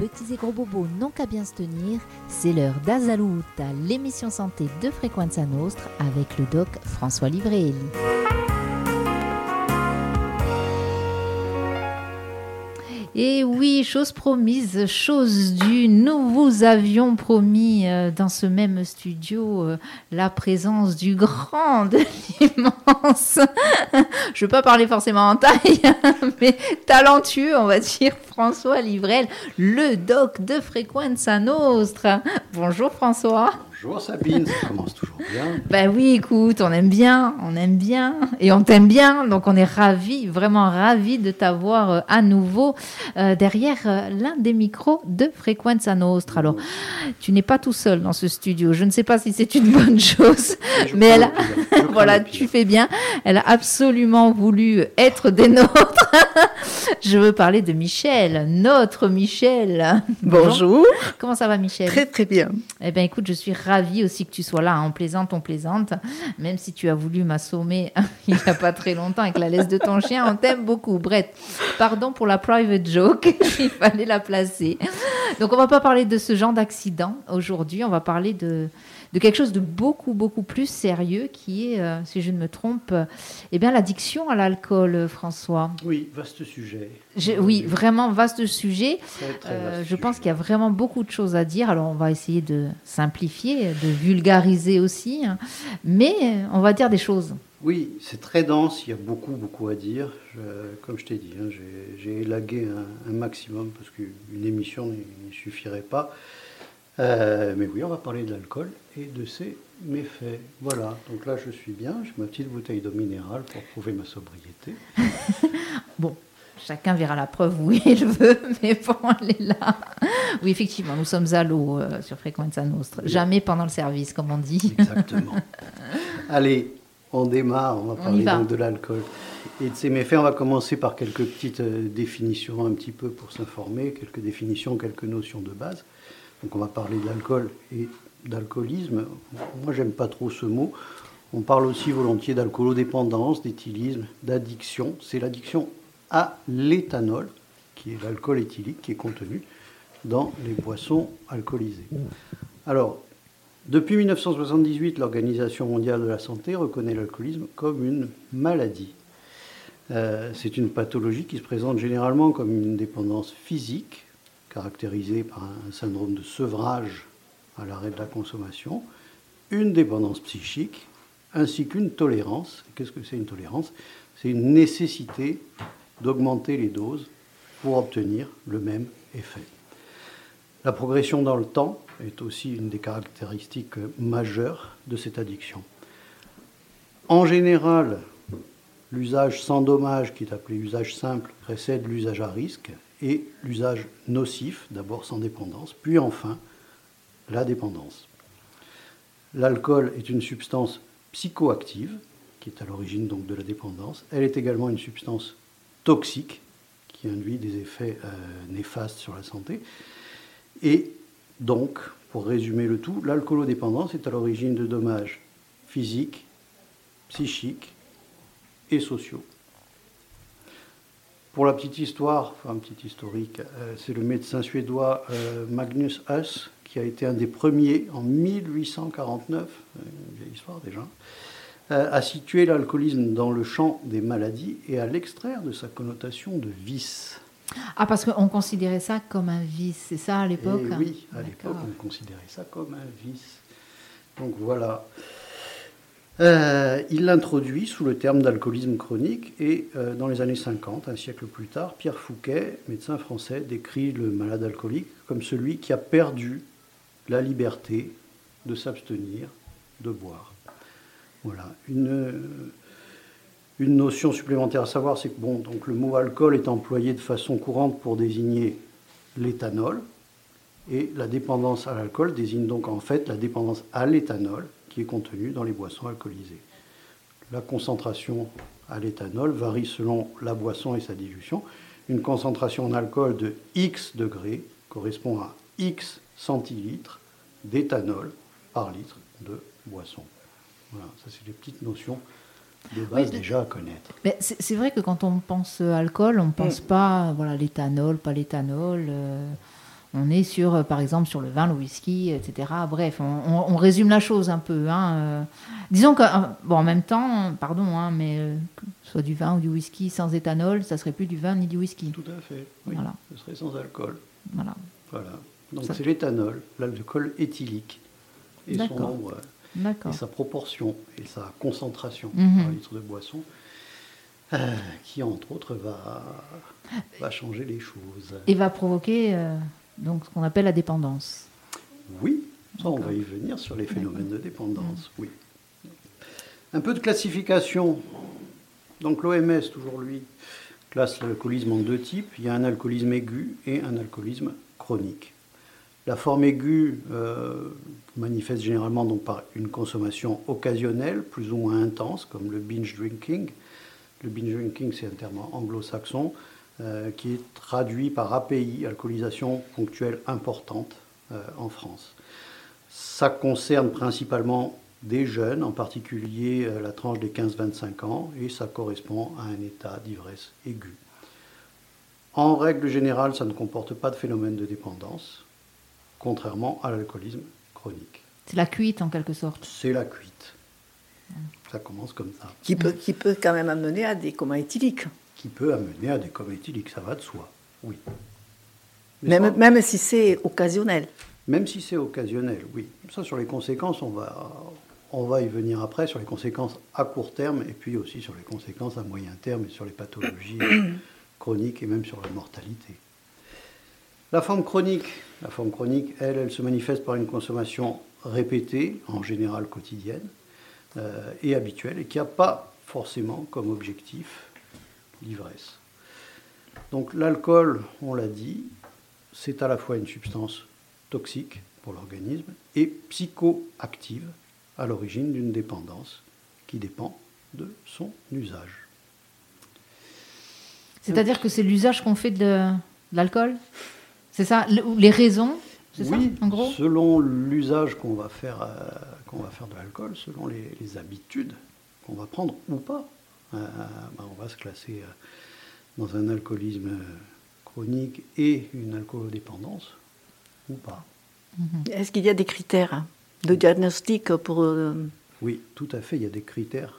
petits et gros bobos n'ont qu'à bien se tenir, c'est l'heure d'Azalouta, l'émission santé de Frequenza Nostre avec le doc François Livrelli. Et oui, chose promise, chose due, nous vous avions promis euh, dans ce même studio euh, la présence du grand, de l'immense. Je ne veux pas parler forcément en taille, mais talentueux, on va dire, François Livrel, le doc de Frequenza Nostra. Bonjour François. Bonjour Sabine, ça commence toujours bien. Ben oui, écoute, on aime bien, on aime bien, et on t'aime bien, donc on est ravis, vraiment ravis de t'avoir euh, à nouveau euh, derrière euh, l'un des micros de Frequenza Nostra. Alors, tu n'es pas tout seul dans ce studio, je ne sais pas si c'est une bonne chose, Je mais elle a... voilà, tu fais bien, elle a absolument voulu être des nôtres. je veux parler de Michel, notre Michel. Bonjour, Comment ça va Michel? Très très bien. Eh bien, écoute, je suis ravie aussi que tu sois là. hein. On plaisante, on plaisante. Même si tu as voulu m'assommer il n'y a pas très longtemps avec la laisse de ton chien, on t'aime beaucoup. Bref, pardon pour la private joke. il fallait la placer. Donc, on va pas parler de ce genre d'accident aujourd'hui. On va parler de, de quelque chose de beaucoup, beaucoup plus sérieux qui est, euh, si je ne me trompe, eh bien, l'addiction à l'alcool, euh, François. Oui, vaste sujet. Oui, vraiment vaste sujet. Euh, vaste je pense qu'il y a vraiment beaucoup de choses à dire. Alors, on va essayer de simplifier, de vulgariser aussi, hein. mais on va dire des choses. Oui, c'est très dense, il y a beaucoup, beaucoup à dire. Je- comme je t'ai dit, hein, j'ai- élagué un, un maximum parce qu'une émission n'y n'y suffirait pas. Euh, mais oui, on va parler de l'alcool et de ses méfaits. Voilà, donc là je suis bien, j'ai ma petite bouteille d'eau minérale pour prouver ma sobriété. Bon, chacun verra la preuve où il veut, mais bon, elle est là. Oui, effectivement, nous sommes à l'eau euh, sur Frequenza Nostra. Jamais pendant le service, comme on dit. Exactement. Allez, on démarre, on va On parler va. donc de l'alcool et de ses méfaits. On va commencer par quelques petites euh, définitions un petit peu pour s'informer, quelques définitions, quelques notions de base. Donc on va parler d'alcool et d'alcoolisme. Moi, j'aime pas trop ce mot. On parle aussi volontiers d'alcoolodépendance, d'éthylisme, d'addiction. C'est l'addiction à l'éthanol, qui est l'alcool éthylique qui est contenu dans les boissons alcoolisées. Alors, depuis 1978, l'Organisation mondiale de la santé reconnaît l'alcoolisme comme une maladie. Euh, c'est une pathologie qui se présente généralement comme une dépendance physique, caractérisée par un syndrome de sevrage à l'arrêt de la consommation, une dépendance psychique, ainsi qu'une tolérance. Qu'est-ce que c'est une tolérance? C'est une nécessité d'augmenter les doses pour obtenir le même effet. La progression dans le temps est aussi une des caractéristiques majeures de cette addiction. En général, l'usage sans dommage, qui est appelé usage simple, précède l'usage à risque, et l'usage nocif, d'abord sans dépendance, puis enfin la dépendance. L'alcool est une substance psychoactive, qui est à l'origine donc de la dépendance. Elle est également une substance toxique, qui induit des effets euh, néfastes sur la santé. Et donc, pour résumer le tout, l'alcoolodépendance est à l'origine de dommages physiques, psychiques et sociaux. Pour la petite histoire, enfin un petit historique, euh, c'est le médecin suédois euh, Magnus Huss qui a été un des premiers en 1849, euh, une vieille histoire déjà, à situer l'alcoolisme dans le champ des maladies et à l'extraire de sa connotation de vice. Ah, parce qu'on considérait ça comme un vice, c'est ça à l'époque? Et oui, à l'époque, on considérait ça comme un vice. Donc voilà. Euh, il l'introduit sous le terme d'alcoolisme chronique et euh, dans les années 50, un siècle plus tard, Pierre Fouquet, médecin français, décrit le malade alcoolique comme celui qui a perdu la liberté de s'abstenir de boire. Voilà. Une, euh, une notion supplémentaire à savoir, c'est que bon, donc le mot alcool est employé de façon courante pour désigner l'éthanol, et la dépendance à l'alcool désigne donc en fait la dépendance à l'éthanol qui est contenue dans les boissons alcoolisées. La concentration à l'éthanol varie selon la boisson et sa dilution. Une concentration en alcool de X degrés correspond à X centilitres d'éthanol par litre de boisson. Voilà, ça c'est des petites notions de base Oui, déjà à connaître. Mais c'est vrai que quand on pense euh, alcool, on Mm. pense pas, voilà, l'éthanol, pas l'éthanol. euh, on est sur, euh, par exemple, sur le vin, le whisky, etc. Bref, on, résume la chose un peu. Hein, euh. Disons que, euh, bon, en même temps, pardon, hein, mais soit du vin ou du whisky sans éthanol, ça serait plus du vin ni du whisky. Tout à fait. Oui, voilà. Ce serait sans alcool. Voilà. Voilà. Donc c'est l'éthanol, l'alcool éthylique et son nombre, et sa proportion et sa concentration mhm. par litre de boisson. qui entre autres va, va changer les choses. Et va provoquer donc ce qu'on appelle la dépendance. Oui, ça on va y venir sur les phénomènes de dépendance, oui. Un peu de classification. Donc l'OMS, toujours lui, classe l'alcoolisme en deux types. Il y a un alcoolisme aigu et un alcoolisme chronique. La forme aiguë euh, manifeste généralement donc par une consommation occasionnelle, plus ou moins intense, comme le binge drinking. Le binge drinking, c'est un terme anglo-saxon. Euh, qui est traduit par API, alcoolisation ponctuelle importante euh, en France. Ça concerne principalement des jeunes, en particulier la tranche des 15-25 ans, et ça correspond à un état d'ivresse aiguë. En règle générale, ça ne comporte pas de phénomène de dépendance, contrairement à l'alcoolisme chronique. C'est la cuite en quelque sorte. C'est la cuite. Ça commence comme ça. Qui peut, qui peut quand même amener à des comas éthyliques qui peut amener à des comas éthyliques, ça va de soi, oui. même, même si c'est occasionnel. Même si c'est occasionnel, oui. Ça, sur les conséquences, on va, on va y venir après, sur les conséquences à court terme, et puis aussi sur les conséquences à moyen terme, et sur les pathologies chroniques, et même sur la mortalité. La forme chronique, la forme chronique, elle, elle se manifeste par une consommation répétée, en général quotidienne, euh, et habituelle, et qui n'a pas forcément comme objectif l'ivresse. Donc l'alcool, on l'a dit, c'est à la fois une substance toxique pour l'organisme et psychoactive à l'origine d'une dépendance qui dépend de son usage. C'est-à-dire que c'est l'usage qu'on fait de, l'alcool? C'est ça Les raisons c'est ça, en gros selon l'usage qu'on va, faire, euh, qu'on va faire de l'alcool, selon les habitudes qu'on va prendre ou pas. Euh, ben, on va se classer euh, dans un alcoolisme chronique et une alcoolodépendance ou pas. Mhm. Est-ce qu'il y a des critères de diagnostic pour... Euh, oui, tout à fait, il y a des critères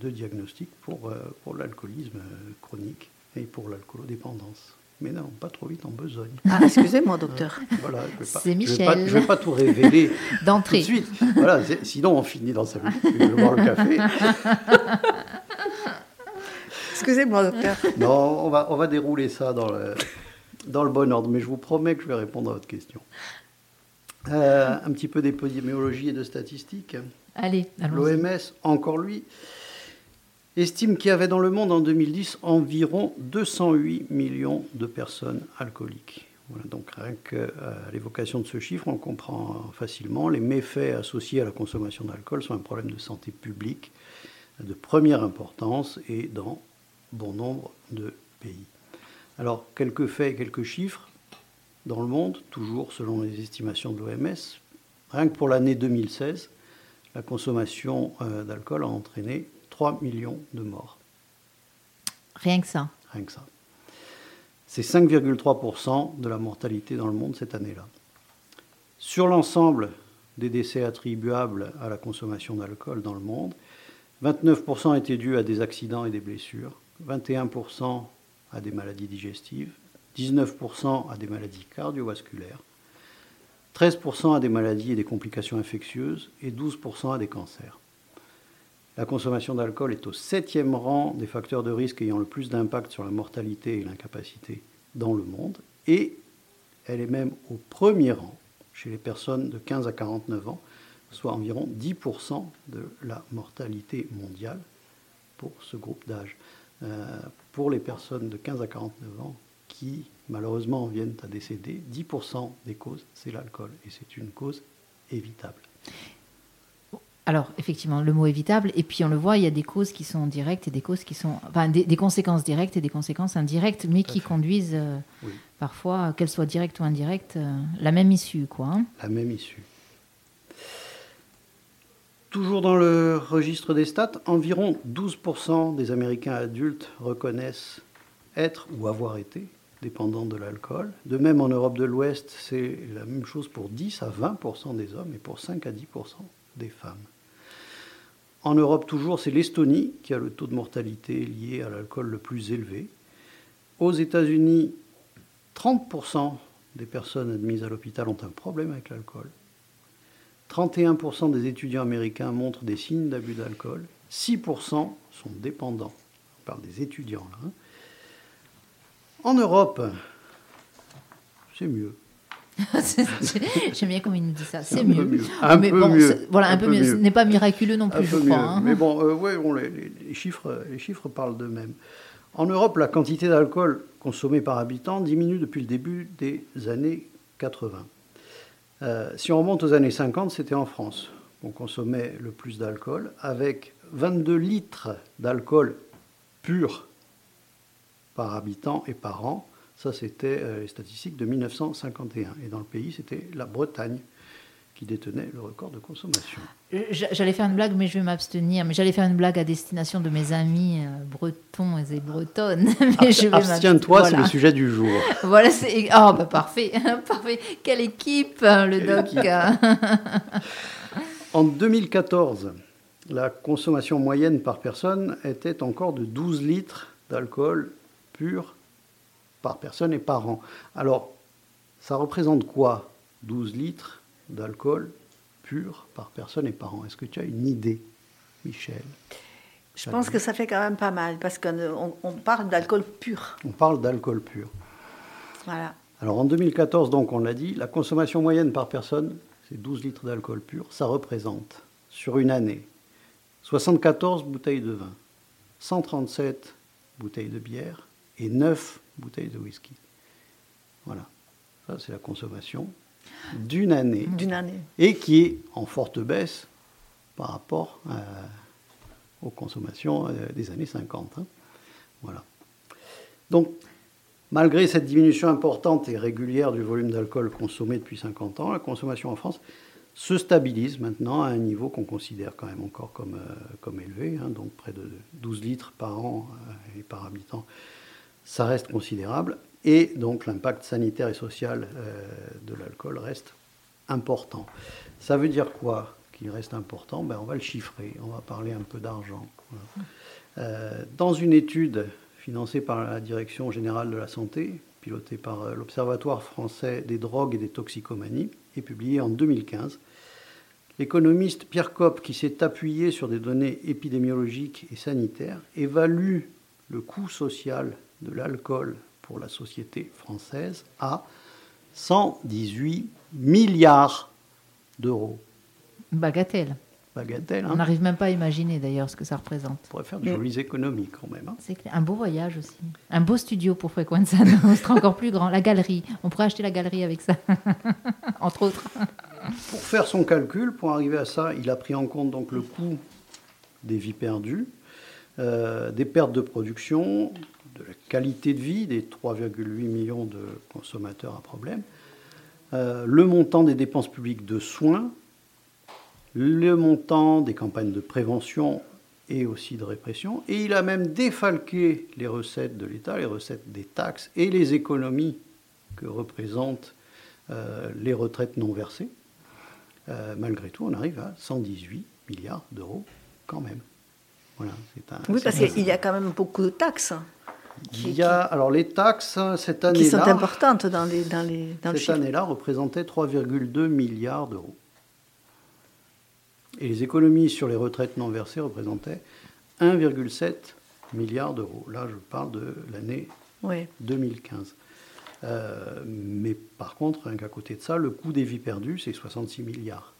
de diagnostic pour, pour l'alcoolisme chronique et pour l'alcoolodépendance. Mais non, pas trop vite en besogne. Ah, excusez-moi, docteur. voilà, C'est Michel. Je ne vais, pas tout révéler d'entrée. Tout de suite. Voilà, sinon on finit dans sa minutes. Je vais boire le café. Excusez-moi, docteur. Non, on va, on va dérouler ça dans le, dans le bon ordre, mais je vous promets que je vais répondre à votre question. Euh, un petit peu d'épidémiologie et de statistiques. Allez, L'OMS, encore lui, estime qu'il y avait dans le monde en 2010 environ 208 millions de personnes alcooliques. Voilà, donc rien qu'à euh, l'évocation de ce chiffre, on comprend facilement les méfaits associés à la consommation d'alcool sont un problème de santé publique de première importance et dans bon nombre de pays. Alors, quelques faits et quelques chiffres dans le monde, toujours selon les estimations de l'OMS. Rien que pour l'année 2016, la consommation euh, d'alcool a entraîné 3 millions de morts. Rien que ça. Rien que ça. C'est 5,3% de la mortalité dans le monde cette année-là. Sur l'ensemble des décès attribuables à la consommation d'alcool dans le monde, 29% étaient dus à des accidents et des blessures, 21% à des maladies digestives, 19% à des maladies cardiovasculaires, 13% à des maladies et des complications infectieuses et 12% à des cancers. La consommation d'alcool est au septième rang des facteurs de risque ayant le plus d'impact sur la mortalité et l'incapacité dans le monde et elle est même au premier rang chez les personnes de 15 à 49 ans, soit environ 10% de la mortalité mondiale pour ce groupe d'âge. Euh, pour les personnes de 15 à 49 ans qui malheureusement viennent à décéder, 10% des causes, c'est l'alcool. Et c'est une cause évitable. Alors, effectivement, le mot évitable, et puis on le voit, il y a des causes qui sont directes et des causes qui sont. Enfin, des, conséquences directes et des conséquences indirectes, mais qui conduisent euh, parfois, qu'elles soient directes ou indirectes, euh, la même issue, quoi. Hein. La même issue. Toujours dans le registre des stats, environ 12% des Américains adultes reconnaissent être ou avoir été dépendants de l'alcool. De même, en Europe de l'Ouest, c'est la même chose pour 10 à 20% des hommes et pour 5 à 10% des femmes. En Europe, toujours, c'est l'Estonie qui a le taux de mortalité lié à l'alcool le plus élevé. Aux États-Unis, 30% des personnes admises à l'hôpital ont un problème avec l'alcool. 31% des étudiants américains montrent des signes d'abus d'alcool. 6% sont dépendants. On parle des étudiants là. hein. En Europe, c'est mieux. J'aime bien comme il nous dit ça. C'est mieux. mieux. Un Mais peu bon, mieux. c'est- Voilà, un, Un peu peu mieux. Ce n'est pas miraculeux non Un plus, je crois. hein. Mais bon, euh, ouais, bon, les, les- les chiffres, les chiffres parlent d'eux-mêmes. En Europe, la quantité d'alcool consommée par habitant diminue depuis le début des années 80. Euh, si on remonte aux années 50, c'était en France qu'on consommait le plus d'alcool, avec 22 litres d'alcool pur par habitant et par an. Ça, c'était euh, les statistiques de 1951. Et dans le pays, c'était la Bretagne qui détenait le record de consommation. J- J'allais faire une blague, mais je vais m'abstenir. Mais j'allais faire une blague à destination de mes amis euh, bretons et bretonnes. vais Abstiens-toi, c'est le sujet du jour. Voilà, c'est. Oh, bah parfait. parfait. Quelle équipe, hein, le Quelle doc. équipe. En 2014, la consommation moyenne par personne était encore de 12 litres d'alcool pur par personne et par an. Alors, ça représente quoi 12 litres d'alcool pur par personne et par an? Est-ce que tu as une idée, Michel? Je pense que ça fait quand même pas mal, parce qu'on on- parle d'alcool pur. On parle d'alcool pur. Voilà. Alors en 2014, donc on l'a dit, la consommation moyenne par personne, c'est 12 litres d'alcool pur. Ça représente, sur une année, 74 bouteilles de vin, 137 bouteilles de bière et 9 bouteilles de whisky. Voilà. Ça, c'est la consommation d'une année D'une année. et qui est en forte baisse par rapport euh, aux consommations euh, des années 50. hein. Voilà. Donc, malgré cette diminution importante et régulière du volume d'alcool consommé depuis 50 ans, la consommation en France se stabilise maintenant à un niveau qu'on considère quand même encore comme, euh, comme élevé, hein, donc près de 12 litres par an euh, et par habitant. Ça reste considérable et donc l'impact sanitaire et social euh, de l'alcool reste important. Ça veut dire quoi qu'il reste important? Ben, On va le chiffrer, on va parler un peu d'argent. Euh, dans une étude financée par la Direction générale de la santé, pilotée par euh, l'Observatoire français des drogues et des toxicomanies, et publiée en 2015, l'économiste Pierre Kopp, qui s'est appuyé sur des données épidémiologiques et sanitaires, évalue le coût social de l'alcool pour la société française à 118 milliards d'euros. Bagatelle. Bagatelle, hein On n'arrive même pas à imaginer d'ailleurs ce que ça représente. On pourrait faire de jolies économies quand même. hein. C'est un beau voyage aussi. Un beau studio pour Frequenza Nostra, encore plus grand. La galerie. On pourrait acheter la galerie avec ça, entre autres. Pour faire son calcul, pour arriver à ça, il a pris en compte donc le coût des vies perdues, euh, des pertes de production, de la qualité de vie des 3,8 millions de consommateurs à problème, euh, le montant des dépenses publiques de soins, le montant des campagnes de prévention et aussi de répression, et il a même défalqué les recettes de l'État, les recettes des taxes et les économies que représentent euh, les retraites non versées. Euh, malgré tout, on arrive à 118 milliards d'euros quand même. Voilà, c'est un. Oui, parce qu'il y a quand même beaucoup de taxes il y a alors les taxes cette qui sont année-là. importantes dans, les, dans, les, dans le Cette année-là représentaient 3,2 milliards d'euros. Et les économies sur les retraites non versées représentaient 1,7 milliard d'euros. Là, je parle de l'année Oui. 2015. Euh, mais par contre, rien qu'à côté de ça, le coût des vies perdues, c'est 66 milliards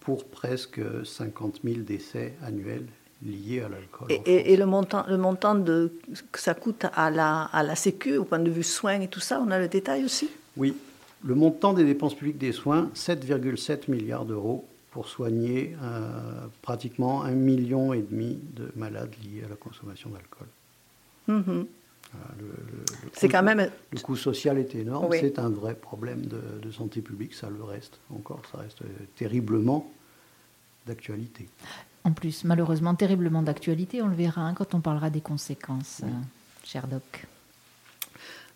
pour presque 50 000 décès annuels liés à l'alcool. Et, le montant, le montant de, que ça coûte à la, à la Sécu, au point de vue soins et tout ça, on a le détail aussi? Oui, le montant des dépenses publiques des soins, 7,7 milliards d'euros pour soigner euh, pratiquement un million et demi de malades liés à la consommation d'alcool. Le- le- le C'est coût- quand même. Le coût social est énorme, Oui. c'est un vrai problème de, de santé publique, ça le reste encore, ça reste euh, terriblement d'actualité. En plus, malheureusement, terriblement d'actualité, on le verra hein, quand on parlera des conséquences, euh, cher Doc.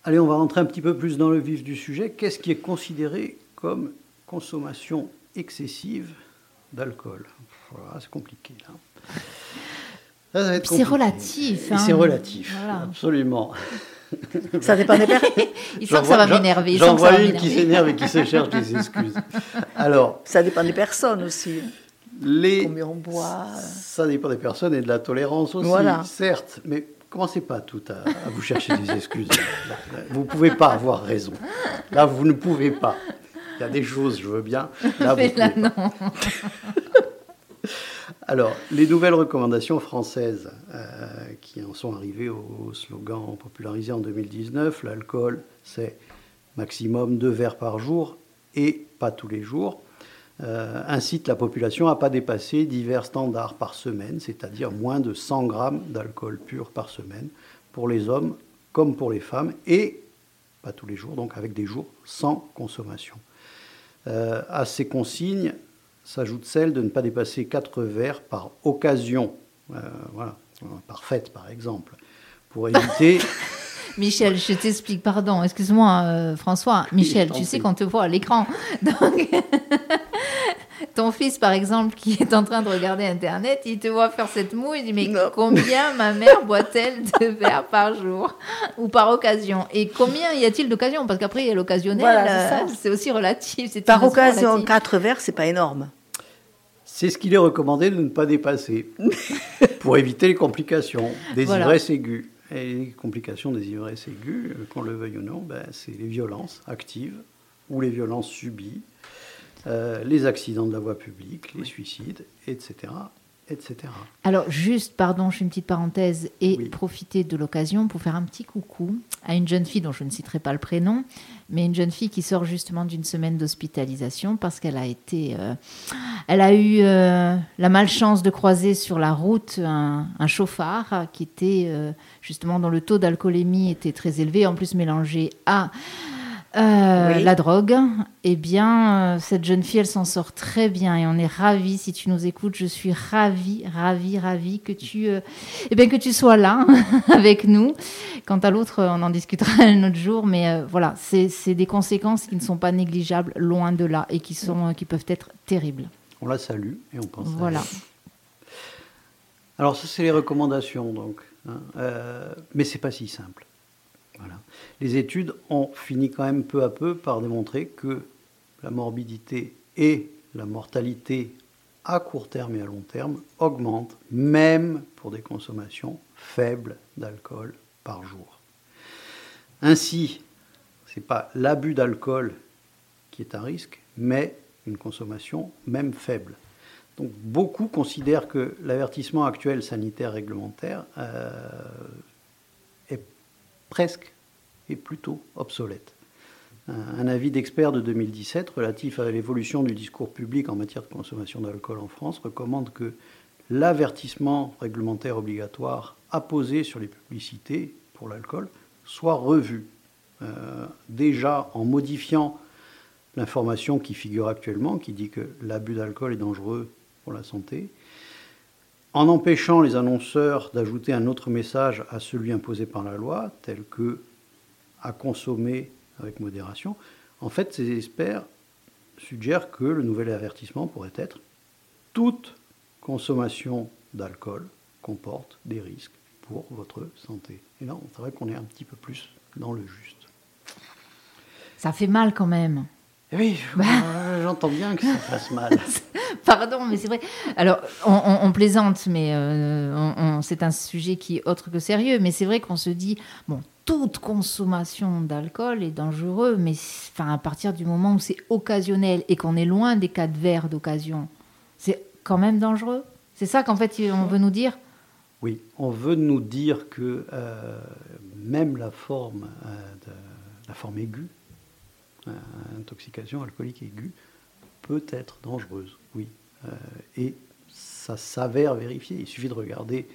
Allez, on va rentrer un petit peu plus dans le vif du sujet. Qu'est-ce qui est considéré comme consommation excessive d'alcool? Voilà, c'est compliqué. Là. Ça, ça va être C'est relatif. Hein. C'est relatif, Voilà. absolument. Ça dépend des personnes. Il sent J'en que ça va m'énerver. il J'en vois une qui s'énerve et qui se cherche des excuses. Alors, Ça dépend des personnes aussi. Les... Combien on boit. euh. ça dépend des personnes et de la tolérance aussi, Voilà. certes. Mais commencez pas tout à, à vous chercher des excuses. Là, là, Vous ne pouvez pas avoir raison. Là, vous ne pouvez pas. Il y a des choses, je veux bien. Là, vous là, pas. Alors, les nouvelles recommandations françaises euh, qui en sont arrivées au slogan popularisé en 2019, l'alcool, c'est maximum deux verres par jour et pas tous les jours, euh, incite la population à pas dépasser divers standards par semaine, c'est-à-dire moins de 100 grammes d'alcool pur par semaine pour les hommes comme pour les femmes et pas tous les jours, donc avec des jours sans consommation. Euh, à ces consignes s'ajoute celle de ne pas dépasser 4 verres par occasion, euh, voilà, par fête par exemple, pour éviter. Michel, je t'explique, pardon, excuse-moi euh, François. Michel, tu sais qu'on te voit à l'écran. Donc, ton fils, par exemple, qui est en train de regarder Internet, il te voit faire cette moue, il dit, mais Non. combien ma mère boit-elle de verres par jour ou par occasion? Et combien y a-t-il d'occasions? Parce qu'après, il y a l'occasionnel, Voilà, c'est euh, c'est aussi relatif. Par occasion, relative. quatre verres, c'est pas énorme. C'est ce qu'il est recommandé de ne pas dépasser pour éviter les complications des Voilà. ivresses aiguës. Et les complications des ivresses aiguës, euh, qu'on le veuille ou non, ben, c'est les violences actives ou les violences subies, euh, les accidents de la voie publique, les suicides, etc. etc. Alors, juste, pardon, je fais une petite parenthèse et Oui. profiter de l'occasion pour faire un petit coucou à une jeune fille dont je ne citerai pas le prénom, mais une jeune fille qui sort justement d'une semaine d'hospitalisation parce qu'elle a été, euh, elle a eu euh, la malchance de croiser sur la route un, un chauffard qui était euh, justement dont le taux d'alcoolémie était très élevé, en plus mélangé à euh, Oui. la drogue, eh bien, euh, cette jeune fille, elle s'en sort très bien et on est ravis. Si tu nous écoutes, je suis ravie, ravie, ravie que tu, euh, eh bien, que tu sois là avec nous. Quant à l'autre, on en discutera un autre jour, mais voilà, c'est des conséquences qui ne sont pas négligeables, loin de là, et qui, sont, qui peuvent être terribles. On la salue et on pense à Voilà. elle. Alors ça, c'est les recommandations, donc. hein. Mais c'est pas si simple. Voilà. Les études ont fini quand même peu à peu par démontrer que la morbidité et la mortalité à court terme et à long terme augmentent, même pour des consommations faibles d'alcool par jour. Ainsi, ce n'est pas l'abus d'alcool qui est à risque, mais une consommation même faible. Donc beaucoup considèrent que l'avertissement actuel sanitaire réglementaire euh, est presque et plutôt obsolète. Un, avis d'expert de 2017 relatif à l'évolution du discours public en matière de consommation d'alcool en France recommande que l'avertissement réglementaire obligatoire apposé sur les publicités pour l'alcool soit revu. Euh, déjà en modifiant l'information qui figure actuellement, qui dit que l'abus d'alcool est dangereux pour la santé, en empêchant les annonceurs d'ajouter un autre message à celui imposé par la loi, tel que à consommer avec modération, en fait, ces experts suggèrent que le nouvel avertissement pourrait être toute consommation d'alcool comporte des risques pour votre santé. Et là, c'est vrai qu'on est un petit peu plus dans le juste. Ça fait mal quand même. Oui, euh, j'entends bien que ça fasse mal. Pardon, mais c'est vrai. Alors, on, on- on plaisante, mais euh, c'est un sujet qui est autre que sérieux. Mais c'est vrai qu'on se dit, bon, toute consommation d'alcool est dangereux, mais enfin, à partir du moment où c'est occasionnel et qu'on est loin des cas de verre d'occasion, c'est quand même dangereux? C'est ça qu'en fait, on veut nous dire? Oui, on veut nous dire que euh, même la forme, euh, de, la forme aiguë, intoxication alcoolique aiguë, peut être dangereuse, oui. Euh, et ça s'avère vérifié. Il suffit de regarder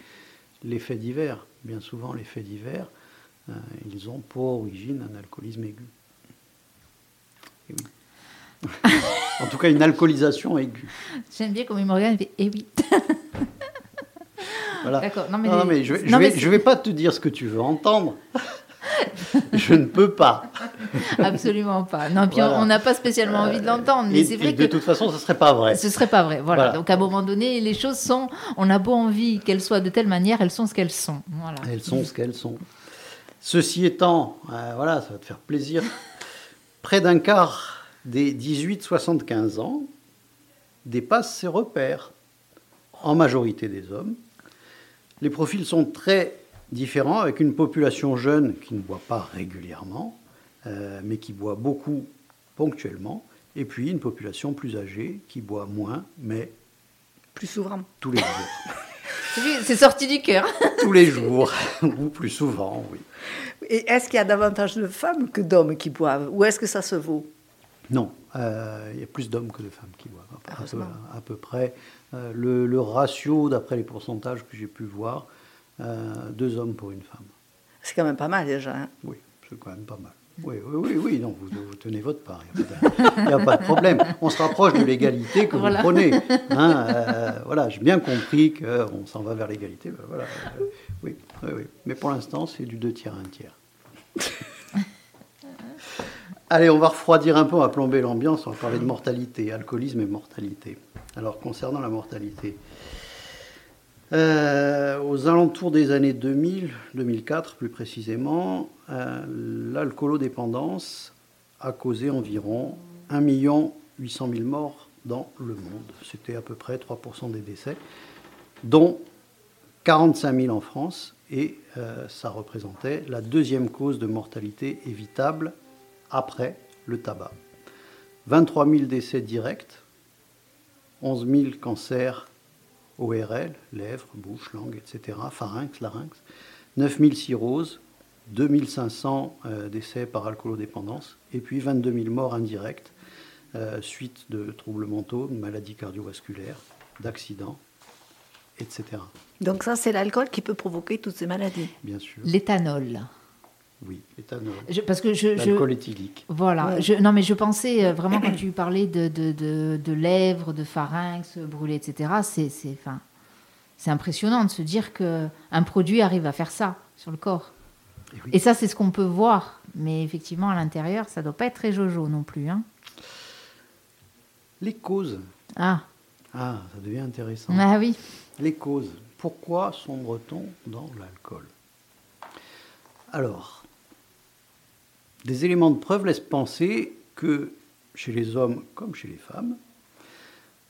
les faits divers. Bien souvent, les faits divers, euh, ils ont pour origine un alcoolisme aigu. Et oui. en tout cas, une alcoolisation aiguë. J'aime bien comme il me regarde, fait, eh oui. Voilà. D'accord. Non, mais, Non, mais je, vais, je vais pas te dire ce que tu veux entendre. je ne peux pas. Absolument pas. Non, puis Voilà. on n'a pas spécialement envie de l'entendre, mais Et, c'est et vrai de que toute façon, ce serait pas vrai. ce serait pas vrai. Voilà. Voilà. Donc à un moment donné, les choses sont. On a beau envie qu'elles soient de telle manière, elles sont ce qu'elles sont. Voilà. Elles sont ce qu'elles sont. Ceci étant, euh, voilà, ça va te faire plaisir. Près d'un quart des 18-75 ans dépassent ces repères, en majorité des hommes. Les profils sont très différents, avec une population jeune qui ne boit pas régulièrement, euh, mais qui boit beaucoup ponctuellement, et puis une population plus âgée qui boit moins, mais Plus souvent. tous les jours. C'est sorti du cœur. tous les jours, ou plus souvent, oui. Et est-ce qu'il y a davantage de femmes que d'hommes qui boivent? Ou est-ce que ça se vaut? Non, euh, il y a plus d'hommes que de femmes qui boivent, à peu, à peu près. Euh, le, le ratio, d'après les pourcentages que j'ai pu voir, euh, deux hommes pour une femme. C'est quand même pas mal déjà. hein. Oui, c'est quand même pas mal. Oui, oui, oui, oui non, vous, vous tenez votre part, il n'y a, pas de problème. On se rapproche de l'égalité que Voilà. vous prenez. Hein, euh, voilà, j'ai bien compris qu'on s'en va vers l'égalité. ben voilà, euh, oui, oui, oui. Mais pour l'instant, c'est du deux tiers, un tiers. Allez, on va refroidir un peu, on va plomber l'ambiance, on va parler de mortalité, alcoolisme et mortalité. Alors, concernant la mortalité, euh, aux alentours des années 2000, 2004 plus précisément, euh, l'alcoolodépendance a causé environ 1 800 000 morts dans le monde. C'était à peu près 3% des décès, dont 45 000 en France, et euh, ça représentait la deuxième cause de mortalité évitable après le tabac. 23 000 décès directs, 11 000 cancers ORL, lèvres, bouche, langue, etc., pharynx, larynx, 9 000 cirrhoses, 2 500 euh, décès par alcoolodépendance, et puis 22 000 morts indirectes, euh, suite de troubles mentaux, de maladies cardiovasculaires, d'accidents, etc. Donc ça, c'est l'alcool qui peut provoquer toutes ces maladies. Bien sûr. L'éthanol. Oui, l'éthanol. Je- parce que je, je- L'alcool éthylique. Voilà. Ouais. Je, non, mais je pensais euh, vraiment quand tu parlais de, de, de, de lèvres, de pharynx brûlés, etc. C'est, c'est, enfin, c'est impressionnant de se dire que un produit arrive à faire ça sur le corps. Et oui. Et ça, c'est ce qu'on peut voir. Mais effectivement, à l'intérieur, ça doit pas être très jojo non plus. Hein. Les causes. Ah. Ah, ça devient intéressant. ah oui. Les causes. Pourquoi sombre-t-on dans l'alcool? Alors, des éléments de preuve laissent penser que chez les hommes comme chez les femmes,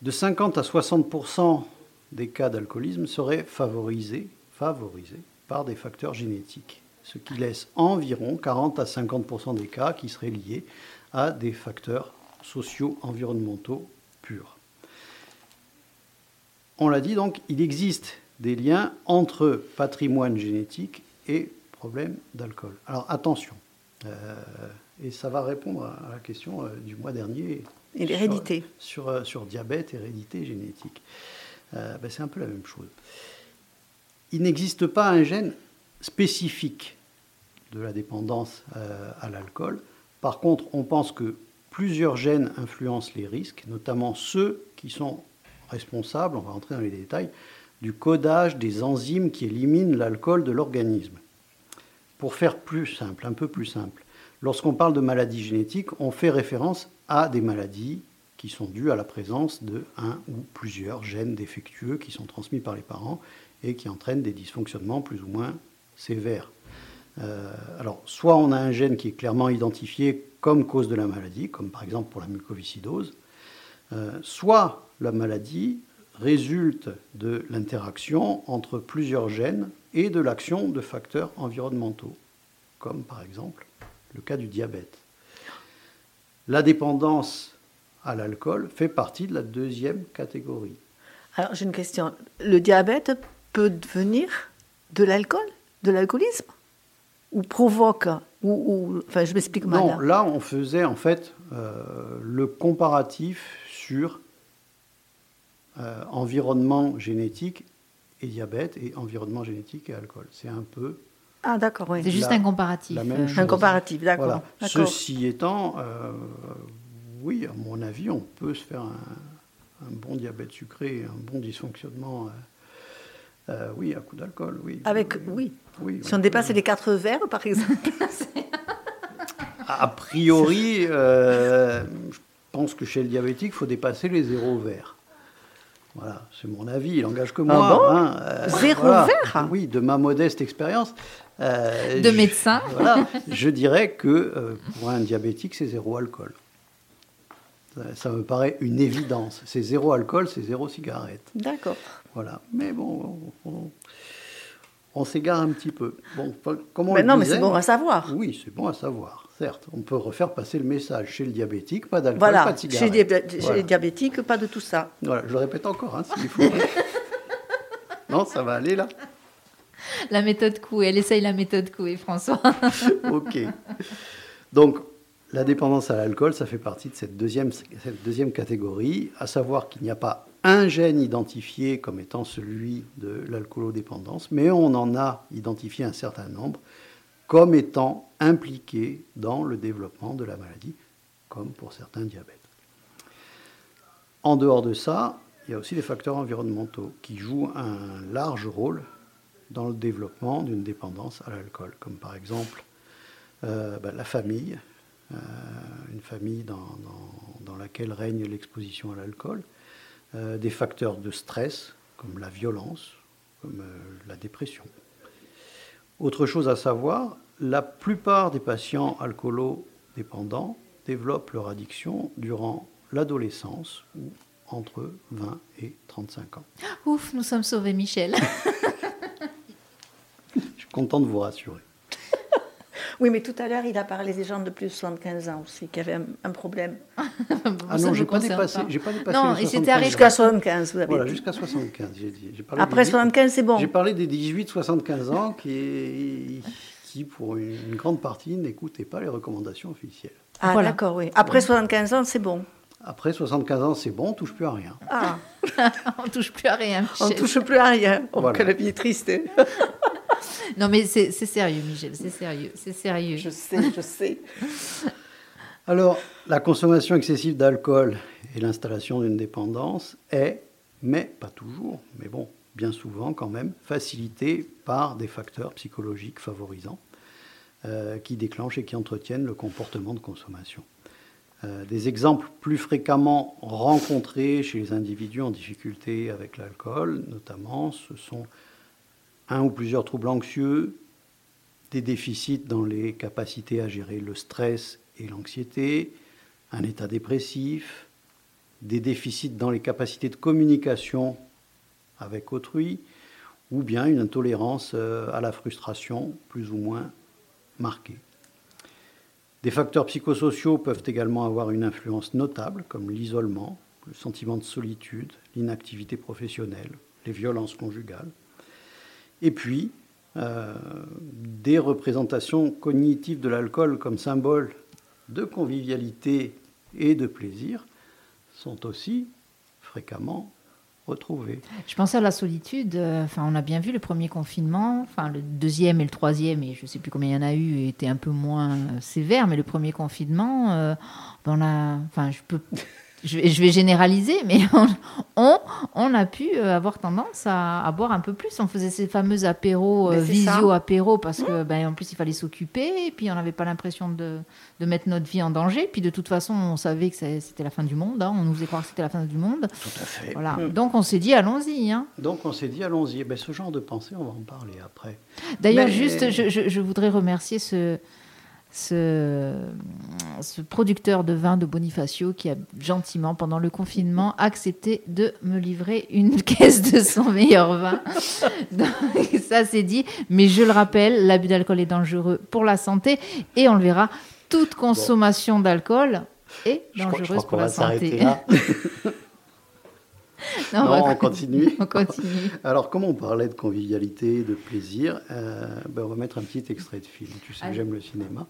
de 50 à 60% des cas d'alcoolisme seraient favorisés, par des facteurs génétiques, ce qui laisse environ 40 à 50% des cas qui seraient liés à des facteurs socio-environnementaux purs. On l'a dit donc, il existe des liens entre patrimoine génétique et problème d'alcool. Alors attention, et ça va répondre à la question euh, du mois dernier. Et l'hérédité. Sur, sur, euh, sur diabète, hérédité, génétique. Euh, ben, C'est un peu la même chose. Il n'existe pas un gène spécifique de la dépendance euh, à l'alcool. Par contre, on pense que plusieurs gènes influencent les risques, notamment ceux qui sont responsables, on va rentrer dans les détails, du codage des enzymes qui éliminent l'alcool de l'organisme. Pour faire plus simple, un peu plus simple, lorsqu'on parle de maladies génétiques, on fait référence à des maladies qui sont dues à la présence de un ou plusieurs gènes défectueux qui sont transmis par les parents et qui entraînent des dysfonctionnements plus ou moins sévères. Euh, alors, soit on a un gène qui est clairement identifié comme cause de la maladie, comme par exemple pour la mucoviscidose, euh, soit la maladie résulte de l'interaction entre plusieurs gènes et de l'action de facteurs environnementaux, comme par exemple le cas du diabète. La dépendance à l'alcool fait partie de la deuxième catégorie. Alors j'ai une question. Le diabète peut devenir de l'alcool, de l'alcoolisme? Ou provoque ou, ou- Enfin, je m'explique mal. Non, là, on faisait en fait euh, le comparatif sur euh, environnement génétique et diabète et environnement génétique et alcool. C'est un peu Ah, d'accord, oui. C'est juste La- un comparatif. la même euh, chose. Un comparatif, d'accord. Voilà. Ceci étant, euh, oui, à mon avis, on peut se faire un, un bon diabète sucré, un bon dysfonctionnement Euh, oui, un coup d'alcool, oui. Avec, oui. oui. si on dépasse les quatre verres, par exemple. a priori, euh, je pense que chez le diabétique, il faut dépasser les zéro verres. Voilà, c'est mon avis, il n'engage que Ah moi. bon hein, euh, Zéro voilà. verre? Oui, de ma modeste expérience. euh, De je- médecin? Voilà, je dirais que euh, pour un diabétique, c'est zéro alcool. Ça, ça me paraît une évidence. C'est zéro alcool, c'est zéro cigarette. D'accord. Voilà. Mais bon, on, on- on s'égare un petit peu. Bon, comment on Mais le non, mais c'est bon à savoir. Oui, c'est bon à savoir, certes. On peut refaire passer le message. Chez le diabétique, pas d'alcool, Voilà, pas de chez, cigarette. les chez Voilà. les diabétiques, pas de tout ça. Voilà, je le répète encore, hein, s'il faut. non, ça va aller là La méthode Coué, elle essaye la méthode Coué, François. Ok. Donc, la dépendance à l'alcool, ça fait partie de cette deuxième, cette deuxième catégorie, à savoir qu'il n'y a pas un gène identifié comme étant celui de l'alcoolodépendance, mais on en a identifié un certain nombre comme étant impliqués dans le développement de la maladie, comme pour certains diabètes. En dehors de ça, il y a aussi les facteurs environnementaux qui jouent un large rôle dans le développement d'une dépendance à l'alcool, comme par exemple euh, ben, la famille, euh, une famille dans, laquelle règne l'exposition à l'alcool, euh, des facteurs de stress, comme la violence, comme la dépression. Autre chose à savoir, la plupart des patients alcoolo-dépendants développent leur addiction durant l'adolescence ou entre 20 et 35 ans. Ouf, nous sommes sauvés, Michel. Je suis content de vous rassurer. Oui, mais tout à l'heure, il a parlé des gens de plus de 75 ans aussi, qui avaient un, un problème. Ah Ça non, j'ai pas, dépassé, pas. dépassé Non, les il s'était 75 arrêté ans. Jusqu'à 75, vous avez Voilà, jusqu'à 75, j'ai dit. Parlé Après des- 75, c'est bon. J'ai parlé des 18-75 ans qui, qui, pour une, une grande partie, n'écoutaient pas les recommandations officielles. Ah, Voilà. d'accord, oui. Après 75 ans, c'est bon. Après 75 ans, c'est bon, on touche plus à rien. Ah, On touche plus à rien, on ne Michel. touche plus à rien. Oh, Voilà. que la vie est triste. hein. Non, mais c'est c'est sérieux, Michel, c'est sérieux, c'est sérieux. Je sais, je sais. Alors, la consommation excessive d'alcool et l'installation d'une dépendance est, mais pas toujours, mais bon, bien souvent quand même, facilitée par des facteurs psychologiques favorisants euh, qui déclenchent et qui entretiennent le comportement de consommation. Euh, des exemples plus fréquemment rencontrés chez les individus en difficulté avec l'alcool, notamment, ce sont un ou plusieurs troubles anxieux, des déficits dans les capacités à gérer le stress et l'anxiété, un état dépressif, des déficits dans les capacités de communication avec autrui, ou bien une intolérance euh, à la frustration plus ou moins Des facteurs psychosociaux peuvent également avoir une influence notable, comme l'isolement, le sentiment de solitude, l'inactivité professionnelle, les violences conjugales. Et puis, euh, des représentations cognitives de l'alcool comme symbole de convivialité et de plaisir sont aussi fréquemment Je pensais à la solitude. euh, Enfin, on a bien vu le premier confinement. Enfin, le deuxième et le troisième, et je ne sais plus combien il y en a eu, étaient un peu moins sévères. Mais le premier confinement, euh, ben, on a. Enfin, je peux. Je vais, je vais généraliser, mais on, on, on a pu euh, avoir tendance à, à boire un peu plus. On faisait ces fameux apéros, euh, c'est ça. visio apéros, parce que ben, en plus il fallait s'occuper, et puis on n'avait pas l'impression de, de mettre notre vie en danger. Puis de toute façon, on savait que c'était la fin du monde. hein. On nous faisait croire que c'était la fin du monde. Tout à fait. Voilà. Mm. Donc on s'est dit, allons-y. Hein. Donc on s'est dit, allons-y. Eh ben, ce genre de pensée, on va en parler après. D'ailleurs, Mais- juste, je, je- je voudrais remercier ce, ce, ce producteur de vin de Bonifacio qui a gentiment, pendant le confinement, accepté de me livrer une caisse de son meilleur vin. Donc, ça, c'est dit. Mais je le rappelle, l'abus d'alcool est dangereux pour la santé et on le verra, toute consommation d'alcool est Je crois, je dangereuse crois pour la va santé. là. Non, non, on, continue. on continue. Alors, comme on parlait de convivialité, de plaisir, euh, ben, on va mettre un petit extrait de film. Tu sais j'aime le cinéma.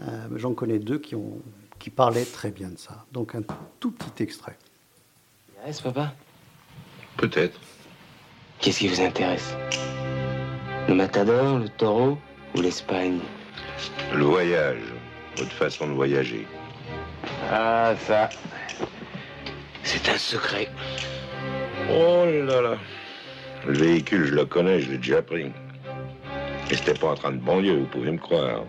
Euh, J'en connais deux qui, ont, qui parlaient très bien de ça. Donc, un tout petit extrait. Est-ce papa Peut-être. Qu'est-ce qui vous intéresse? Le matador, le taureau ou l'Espagne? Le voyage, votre façon de voyager. Ah, ça. C'est un secret. Oh là là. Le véhicule, je le connais, je l'ai déjà pris. Et c'était pas en train de banlieue, vous pouvez me croire.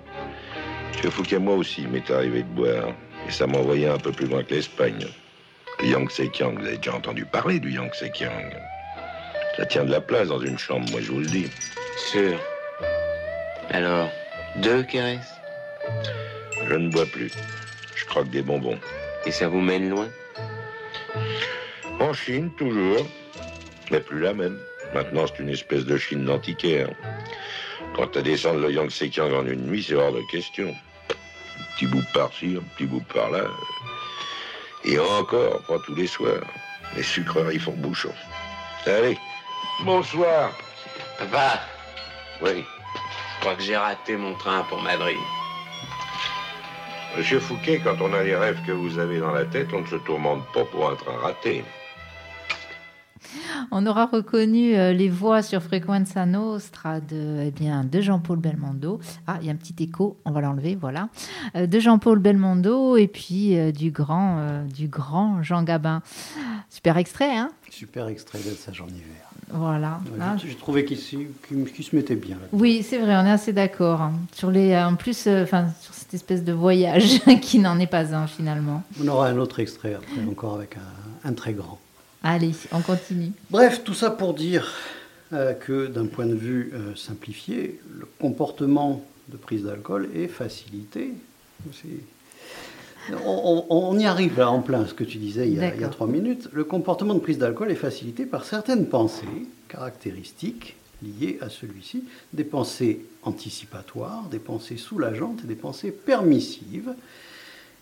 Monsieur Fouquet, moi aussi, il m'est arrivé de boire. Et ça m'envoyait un peu plus loin que l'Espagne. Le Yangtze Kiang, vous avez déjà entendu parler du Yangtze Kiang. Ça tient de la place dans une chambre, moi je vous le dis. Sûr. Alors, deux caresses? Je ne bois plus. Je croque des bonbons. Et ça vous mène loin? En Chine, toujours. Mais plus la même. Maintenant, c'est une espèce de Chine d'antiquaire. Quant à descendre le Yangtze Kiang en une nuit, c'est hors de question. Un petit bout par-ci, un petit bout par-là. Et encore, pas tous les soirs. Les sucreries font bouchon. Allez, bonsoir. Papa, Oui, je crois que j'ai raté mon train pour Madrid. Monsieur Fouquet, quand on a les rêves que vous avez dans la tête, on ne se tourmente pas pour un train raté. On aura reconnu euh, les voix sur Frequenza Nostra de, eh bien, de Jean-Paul Belmondo. Ah, il y a un petit écho, on va l'enlever, voilà. Euh, de Jean-Paul Belmondo et puis euh, du, grand, du grand Jean Gabin. Super extrait, hein? Super extrait de Sage en hiver. Voilà. Ouais, Ah, J'ai j'ai trouvé qu'il se mettait bien. là. Oui, c'est vrai, on est assez d'accord. hein. Sur les, en plus, euh, sur cette espèce de voyage qui n'en est pas un finalement. On aura un autre extrait après, encore avec un, un très grand. Allez, on continue. Bref, tout ça pour dire euh, que d'un point de vue euh, simplifié, le comportement de prise d'alcool est facilité. On, on- on y arrive là en plein, ce que tu disais il y, a, il y a trois minutes. Le comportement de prise d'alcool est facilité par certaines pensées caractéristiques liées à celui-ci, des pensées anticipatoires, des pensées soulageantes et des pensées permissives.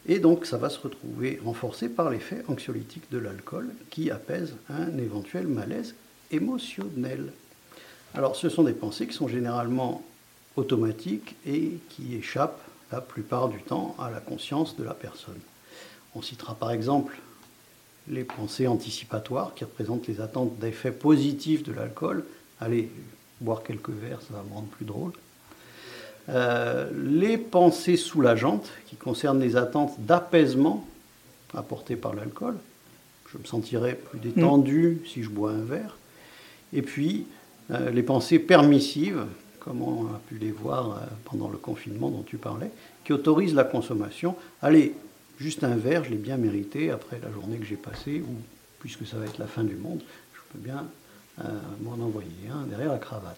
Et donc, ça va se retrouver renforcé par l'effet anxiolytique de l'alcool qui apaise un éventuel malaise émotionnel. Alors, ce sont des pensées qui sont généralement automatiques et qui échappent la plupart du temps à la conscience de la personne. On citera par exemple les pensées anticipatoires qui représentent les attentes d'effets positifs de l'alcool. Allez, boire quelques verres, ça va me rendre plus drôle. Euh, les pensées soulageantes qui concernent les attentes d'apaisement apportées par l'alcool. Je me sentirais plus détendu si je bois un verre. Et puis euh, les pensées permissives, comme on a pu les voir euh, pendant le confinement dont tu parlais, qui autorisent la consommation. Allez, juste un verre, je l'ai bien mérité après la journée que j'ai passée, ou puisque ça va être la fin du monde, je peux bien m'en envoyer derrière la cravate.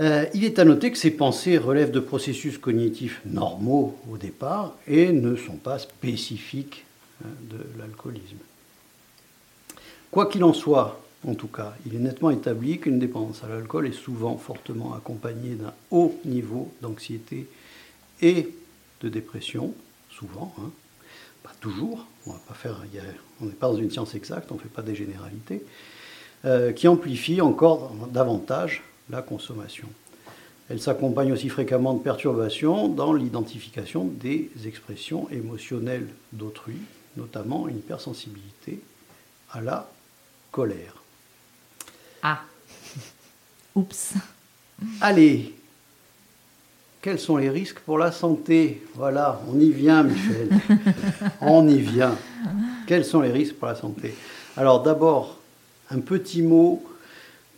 Euh, il est à noter que ces pensées relèvent de processus cognitifs normaux au départ et ne sont pas spécifiques hein, de l'alcoolisme. Quoi qu'il en soit, en tout cas, il est nettement établi qu'une dépendance à l'alcool est souvent fortement accompagnée d'un haut niveau d'anxiété et de dépression, souvent, hein. pas toujours, on n'est pas dans une science exacte, on ne fait pas des généralités, euh, qui amplifie encore davantage la consommation. Elle s'accompagne aussi fréquemment de perturbations dans l'identification des expressions émotionnelles d'autrui, notamment une hypersensibilité à la colère. Ah. Oups. Allez, quels sont les risques pour la santé? Voilà, on y vient, Michel. on y vient. Quels sont les risques pour la santé? Alors d'abord, un petit mot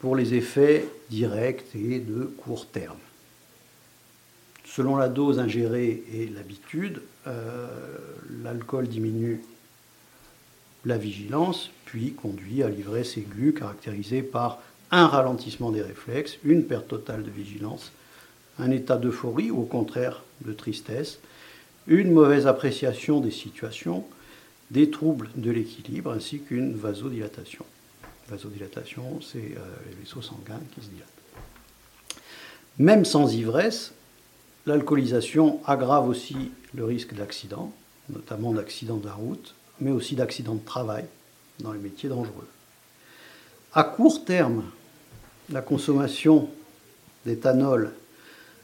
pour les effets directs et de court terme. Selon la dose ingérée et l'habitude, euh, l'alcool diminue la vigilance, puis conduit à l'ivresse aiguë caractérisée par un ralentissement des réflexes, une perte totale de vigilance, un état d'euphorie ou au contraire de tristesse, une mauvaise appréciation des situations, des troubles de l'équilibre ainsi qu'une vasodilatation. Vasodilatation, c'est euh, les vaisseaux sanguins qui se dilatent. Même sans ivresse, l'alcoolisation aggrave aussi le risque d'accident, notamment d'accident de la route, mais aussi d'accident de travail dans les métiers dangereux. À court terme, la consommation d'éthanol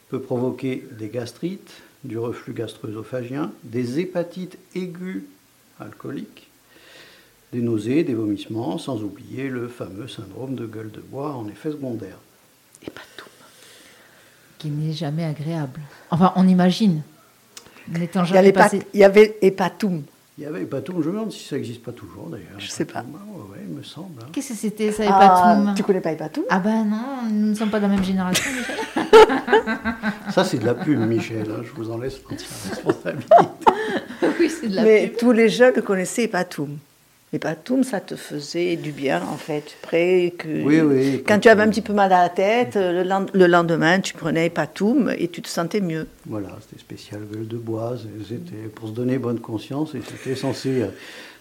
peut provoquer des gastrites, du reflux gastro-œsophagien, des hépatites aiguës alcooliques, des nausées, des vomissements, sans oublier le fameux syndrome de gueule de bois en effet secondaire. Et pas tout. Qui n'est jamais agréable. Enfin, on imagine. N'étant Il y, jamais avait pas- passé. il y avait Hépatum. Il y avait Epatoum, je me demande si ça n'existe pas toujours d'ailleurs. Je sais pas. Epatoum, ah il me semble. hein. Qu'est-ce que c'était ça, Ah, Epatoum tu connais pas Epatoum? Ah ben non, nous ne sommes pas de la même génération, Michel. Ça, c'est de la pub, Michel. hein, je vous en laisse l'entière responsabilité. oui, c'est de la Mais pub. tous les jeunes connaissaient Epatoum. Epatoum, ça te faisait du bien, en fait. Après, que... Oui, oui, Quand tu avais un petit peu mal à la tête, le, lend- le lendemain, tu prenais Epatoum et tu te sentais mieux. Voilà, c'était spécial gueule de bois. C'était pour se donner bonne conscience et c'était censé, euh,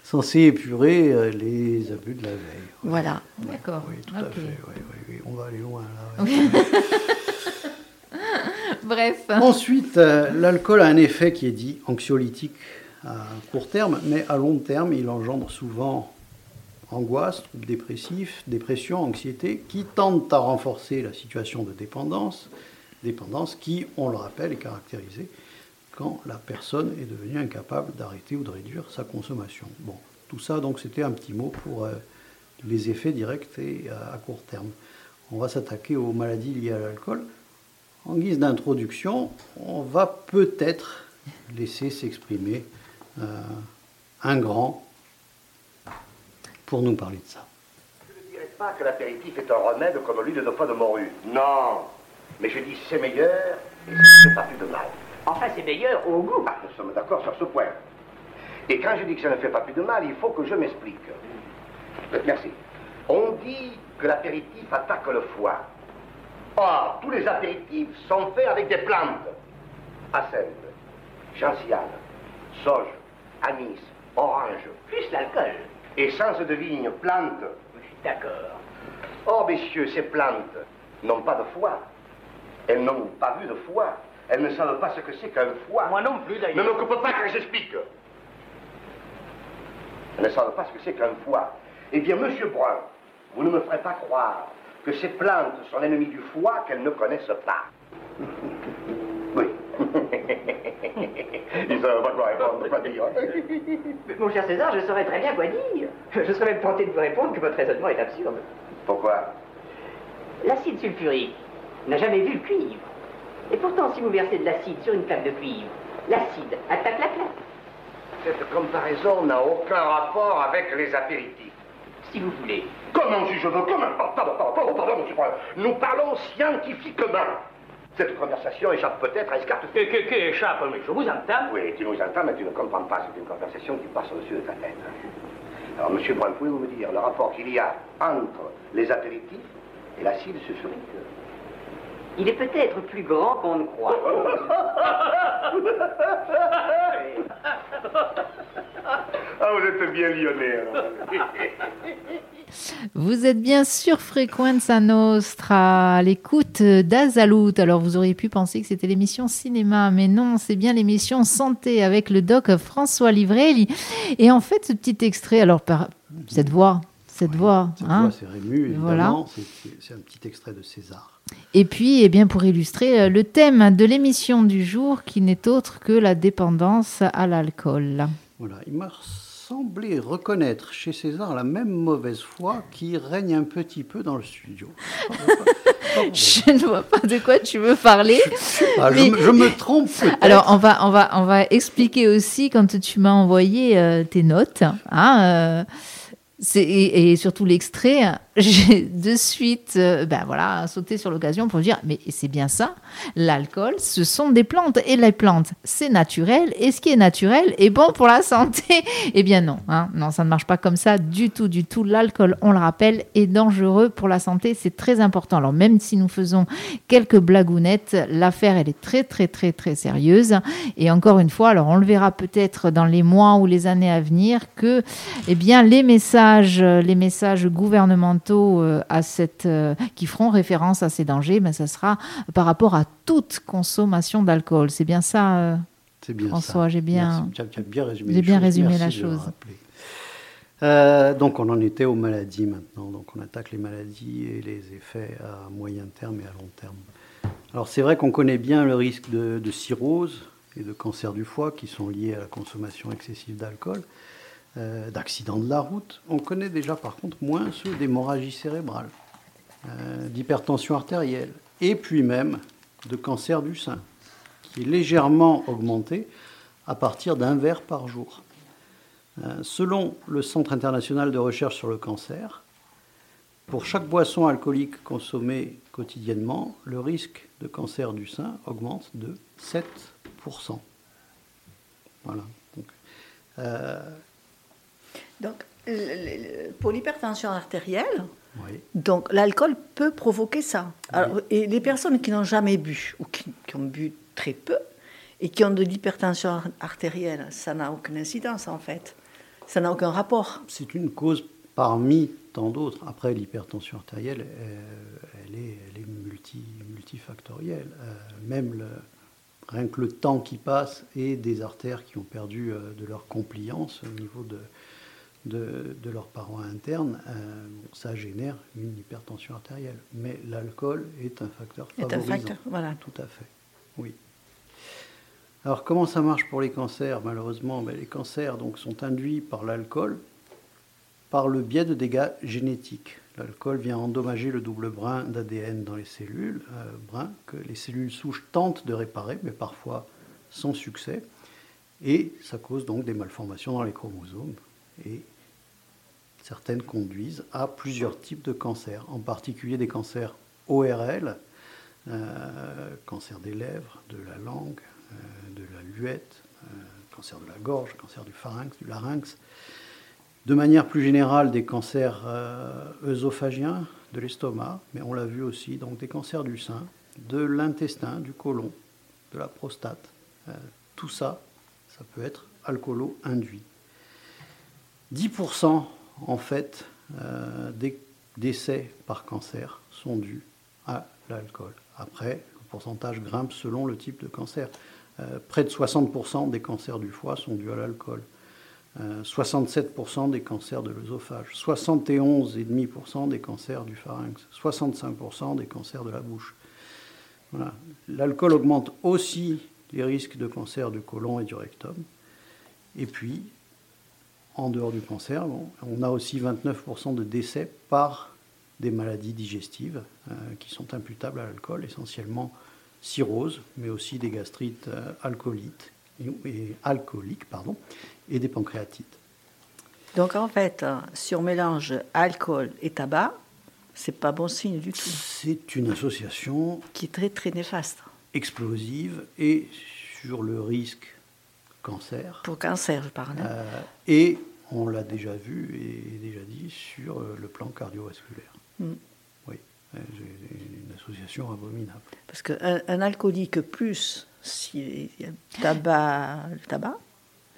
censé épurer euh, les abus de la veille. Voilà. D'accord. Oui, tout à fait. oui, oui, oui. On va aller loin là. ouais. Bref. Ensuite, euh, l'alcool a un effet qui est dit anxiolytique à court terme, mais à long terme, il engendre souvent angoisse, troubles dépressifs, dépression, anxiété, qui tendent à renforcer la situation de dépendance, dépendance qui, on le rappelle, est caractérisée quand la personne est devenue incapable d'arrêter ou de réduire sa consommation. Bon, tout ça, donc, c'était un petit mot pour euh, les effets directs et euh, à court terme. On va s'attaquer aux maladies liées à l'alcool. En guise d'introduction, on va peut-être laisser s'exprimer euh, un grand pour nous parler de ça. Je ne dirais pas que l'apéritif est un remède comme l'huile de foie de morue. Non. Mais je dis c'est meilleur et ça ne fait pas plus de mal. Enfin, c'est meilleur au goût. Ah, nous sommes d'accord sur ce point. Et quand je dis que ça ne fait pas plus de mal, il faut que je m'explique. Merci. On dit que l'apéritif attaque le foie. Or, tous les apéritifs sont faits avec des plantes. Acène, gentiane, sauge, anis, orange, Plus l'alcool. essence de vigne, suis d'accord. Or, messieurs, ces plantes n'ont pas de foie. Elles n'ont pas vu de foie. Elles ne savent pas ce que c'est qu'un foie. Moi non plus, Ne d'ailleurs. m'occupe pas que j'explique. Elles ne savent pas ce que c'est qu'un foie. Eh bien, monsieur Brun, vous ne me ferez pas croire que ces plantes sont l'ennemi du foie qu'elles ne connaissent pas. Oui. Ils quoi répondre, pas dire. Mon cher César, je saurais très bien quoi dire. Je serais même tenté de vous répondre que votre raisonnement est absurde. Pourquoi? L'acide sulfurique n'a jamais vu le cuivre. Et pourtant, si vous versez de l'acide sur une plaque de cuivre, l'acide attaque la plaque. Cette comparaison n'a aucun rapport avec les apéritifs. Si vous voulez. Comment si je veux Comment Pardon, pardon, pardon, pardon, monsieur. Nous parlons scientifiquement. Cette conversation échappe peut-être à Escarte. Que, que, que échappe, mais je vous entends. Oui, tu nous entends, mais tu ne comprends pas. C'est une conversation qui passe au-dessus de ta tête. Alors, monsieur Brun, pouvez-vous me dire le rapport qu'il y a entre les apéritifs et l'acide sulfurique? Il est peut-être plus grand qu'on ne croit. Ah, vous êtes bien lyonnais, alors. Vous êtes bien sur Frequenza Nostra, à l'écoute d'Azalout. Alors, vous auriez pu penser que c'était l'émission cinéma, mais non, c'est bien l'émission santé avec le doc François Livrelli. Et en fait, ce petit extrait, alors, par cette voix, cette voix, Cette hein, voix, c'est Rému, Voilà. évidemment. C'est un petit extrait de César. Et puis, eh bien, pour illustrer euh, le thème de l'émission du jour, qui n'est autre que la dépendance à l'alcool. Voilà, il m'a semblé reconnaître chez César la même mauvaise foi qui règne un petit peu dans le studio. Je ne vois pas de quoi tu veux parler. Ah, je, Mais- me- je me trompe. Alors, on va, on, va, on va expliquer aussi quand tu m'as envoyé euh, tes notes. Hein, euh, et, surtout l'extrait, j'ai de suite euh, ben voilà, sauté sur l'occasion pour dire mais c'est bien ça, l'alcool, ce sont des plantes. Et les plantes, c'est naturel. Et ce qui est naturel est bon pour la santé. Eh bien non, hein, non, ça ne marche pas comme ça du tout, du tout. L'alcool, on le rappelle, est dangereux pour la santé. C'est très important. Alors même si nous faisons quelques blagounettes, l'affaire, elle est très, très, très, très sérieuse. Et encore une fois, alors on le verra peut-être dans les mois ou les années à venir, que eh bien, les messages, euh, les messages gouvernementaux euh, à cette, euh, qui feront référence à ces dangers, mais ça sera par rapport à toute consommation d'alcool. C'est bien ça bien François, j'ai bien- bien résumé bien résumé la chose. Euh, donc on en était aux maladies maintenant. Donc on attaque les maladies et les effets à moyen terme et à long terme. Alors c'est vrai qu'on connaît bien le risque de, de cirrhose et de cancer du foie qui sont liés à la consommation excessive d'alcool, euh, d'accidents de la route. On connaît déjà par contre moins ceux d'hémorragie cérébrale, euh, d'hypertension artérielle et puis même de cancer du sein qui est légèrement augmenté à partir d'un verre par jour. Euh, selon le Centre international de recherche sur le cancer, pour chaque boisson alcoolique consommée quotidiennement, le risque de cancer du sein augmente de 7%. Voilà. Donc, pour l'hypertension artérielle, oui. donc l'alcool peut provoquer ça. Alors, et les personnes qui n'ont jamais bu ou qui, qui ont bu très peu et qui ont de l'hypertension ar- artérielle, ça n'a aucune incidence en fait. Ça n'a aucun rapport. C'est une cause parmi tant d'autres. Après, l'hypertension artérielle, euh, elle est, elle est multi, multifactorielle. Euh, même le, rien que le temps qui passe et des artères qui ont perdu euh, de leur compliance au niveau de, de, de leur paroi interne, euh, ça génère une hypertension artérielle. Mais l'alcool est un facteur Est un favorisant. facteur, voilà. Tout à fait, oui. Alors comment ça marche pour les cancers? Malheureusement, ben, les cancers donc, sont induits par l'alcool par le biais de dégâts génétiques. L'alcool vient endommager le double brin d'ADN dans les cellules, euh, brin que les cellules souches tentent de réparer, mais parfois sans succès. Et ça cause donc des malformations dans les chromosomes. Et certaines conduisent à plusieurs types de cancers, en particulier des cancers ORL, euh, cancer des lèvres, de la langue, euh, de la luette, euh, cancer de la gorge, cancer du pharynx, du larynx. De manière plus générale, des cancers euh, œsophagiens, de l'estomac, mais on l'a vu aussi, donc des cancers du sein, de l'intestin, du côlon, de la prostate. Euh, tout ça, ça peut être alcoolo-induit. 10% en fait euh, des décès par cancer sont dus à l'alcool. Après, le pourcentage grimpe selon le type de cancer. Euh, près de 60% des cancers du foie sont dus à l'alcool. Euh, 67% des cancers de l'œsophage, 71,5% des cancers du pharynx, 65% des cancers de la bouche. L'alcool augmente aussi les risques de cancer du côlon et du rectum. Et puis, en dehors du cancer, bon, on a aussi 29% de décès par des maladies digestives euh, qui sont imputables à l'alcool, essentiellement cirrhose, mais aussi des gastrites euh, alcoolites et, et alcooliques, pardon, et des pancréatites. Donc en fait, euh, si on mélange alcool et tabac, c'est pas bon signe du tout, C'est une association qui est très très néfaste. explosive et sur le risque cancer. pour cancer, je parle. Euh, et on l'a déjà vu et déjà dit sur euh, le plan cardiovasculaire. Mm. Oui, euh, une association abominable. Parce qu'un un alcoolique plus si il y a le tabac, le tabac,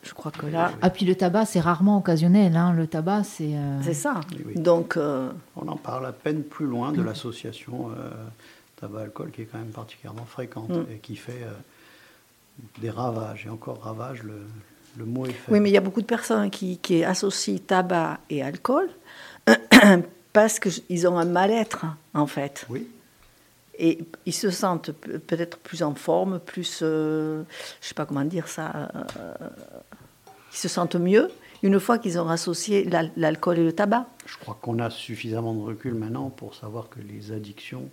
je crois que là, Ah, puis le tabac, c'est rarement occasionnel. hein. Le tabac, c'est. euh, c'est ça. Oui, oui. Donc, euh, On en parle à peine plus loin de l'association euh, tabac-alcool qui est quand même particulièrement fréquente Mm. et qui fait euh, des ravages. Et encore ravages, le, le mot est fait. oui, mais il y a beaucoup de personnes qui, qui associent tabac et alcool parce qu'ils ont un mal-être, en fait. Oui, Et ils se sentent pe- peut-être plus en forme, plus, euh, je sais pas comment dire ça, euh, ils se sentent mieux une fois qu'ils ont associé l'al- l'alcool et le tabac. je crois qu'on a suffisamment de recul maintenant pour savoir que les addictions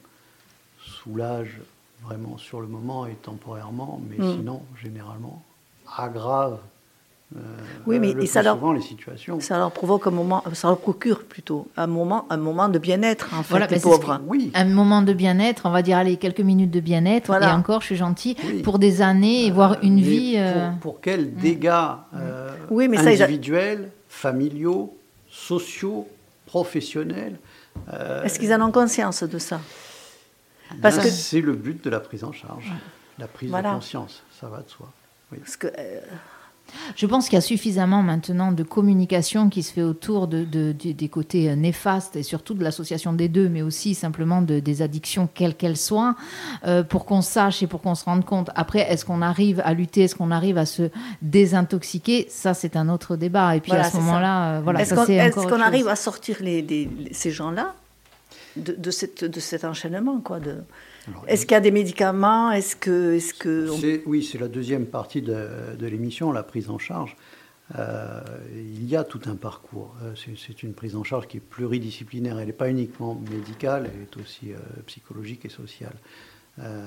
soulagent vraiment sur le moment et temporairement, mais Mm. sinon, généralement, aggravent euh, Oui, mais- le et ça leur- souvent les situations. Ça leur provoque un moment, ça leur procure plutôt un moment, un moment de bien-être en fait, Voilà, les ben, pauvres. Oui, un moment de bien-être, on va dire, allez, quelques minutes de bien-être, Voilà. et encore, je suis gentille, Oui. pour des années, et voire une vie. Pour, euh, pour quels dégâts euh, Oui, mais ça, ils a- individuels, familiaux, sociaux, professionnels euh, Est-ce qu'ils en ont conscience de ça? Parce que- c'est le but de la prise en charge, la prise Voilà. de conscience, ça va de soi. Oui. Parce que euh, Je pense qu'il y a suffisamment maintenant de communication qui se fait autour de, de- de- des côtés euh, néfastes et surtout de l'association des deux, mais aussi simplement de- des addictions, quelles qu'elles soient, euh, pour qu'on sache et pour qu'on se rende compte. Après, est-ce qu'on arrive à lutter, est-ce qu'on arrive à se désintoxiquer? Ça, c'est un autre débat. Et puis Voilà, à ce moment-là, euh, voilà, est-ce ça qu'on c'est est-ce encore qu'on autre arrive à sortir les, les- les- ces gens-là? De, de, cette, de cet enchaînement quoi, de... Est-ce qu'il y a des médicaments? Est-ce que, est-ce que on- C'est- oui, c'est la deuxième partie de, de l'émission, la prise en charge. Euh, il y a tout un parcours. Euh, c'est, c'est une prise en charge qui est pluridisciplinaire. Elle n'est pas uniquement médicale, elle est aussi euh, psychologique et sociale. Euh,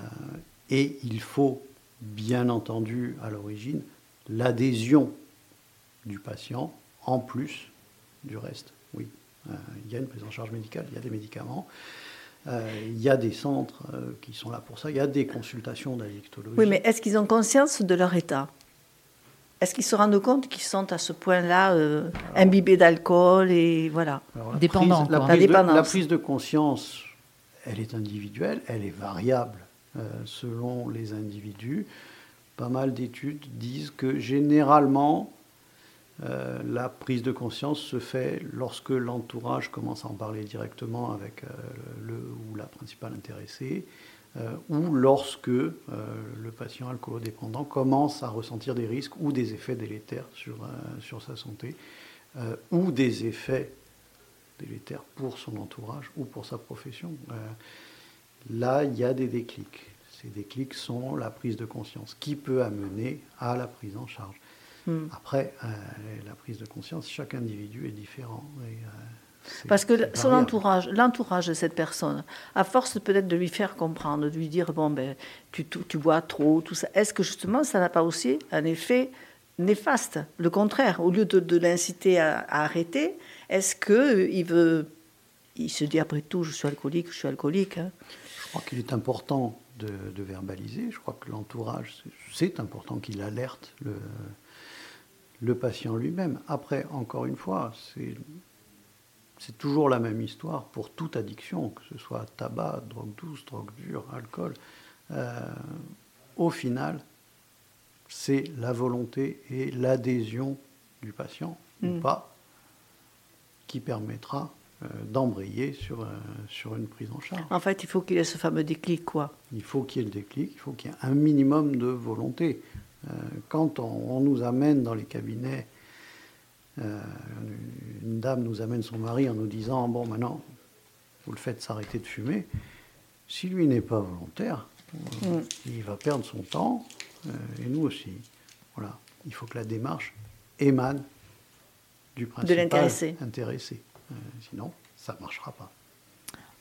et il faut, bien entendu, à l'origine, l'adhésion du patient en plus du reste, oui. Euh, il y a une prise en charge médicale, il y a des médicaments. Euh, il y a des centres euh, qui sont là pour ça. Il y a des consultations d'addictologie. Oui, mais est-ce qu'ils ont conscience de leur état? Est-ce qu'ils se rendent compte qu'ils sont à ce point-là euh, imbibés d'alcool et voilà Alors, la prise- la, de, dépendance. la prise de conscience, elle est individuelle, elle est variable euh, selon les individus. Pas mal d'études disent que généralement, euh, la prise de conscience se fait lorsque l'entourage commence à en parler directement avec euh, le ou la principale intéressée, euh, ou lorsque le patient alcoolodépendant commence à ressentir des risques ou des effets délétères sur, sur sa santé, ou des effets délétères pour son entourage ou pour sa profession. Là, il y a des déclics. Ces déclics sont la prise de conscience qui peut amener à la prise en charge. Hmm. Après, euh, la prise de conscience, chaque individu est différent. et, euh, Parce que son variable. entourage, l'entourage de cette personne, à force peut-être de lui faire comprendre, de lui dire bon ben tu, tu, tu bois trop, tout ça, est-ce que justement ça n'a pas aussi un effet néfaste? Le contraire, au lieu de, de l'inciter à, à arrêter, est-ce que euh, il veut, il se dit après tout je suis alcoolique, je suis alcoolique. hein. Je crois qu'il est important de, de verbaliser. Je crois que l'entourage, c'est- c'est important qu'il alerte le, le patient lui-même. Après, encore une fois, c'est toujours la même histoire pour toute addiction, que ce soit tabac, drogue douce, drogue dure, alcool. Euh, au final, c'est la volonté et l'adhésion du patient ou Mm. pas qui permettra euh, d'embrayer sur, euh, sur une prise en charge. En fait, il faut qu'il y ait ce fameux déclic quoi. Il faut qu'il y ait le déclic, il faut qu'il y ait un minimum de volonté. Euh, quand on, on nous amène dans les cabinets, euh, une dame nous amène son mari en nous disant Bon, maintenant, vous le faites s'arrêter de fumer. Si lui n'est pas volontaire, euh, il va perdre son temps, euh, et nous aussi. Voilà. Il faut que la démarche émane du principal l'intéressé. intéressé. Euh, sinon, ça ne marchera pas.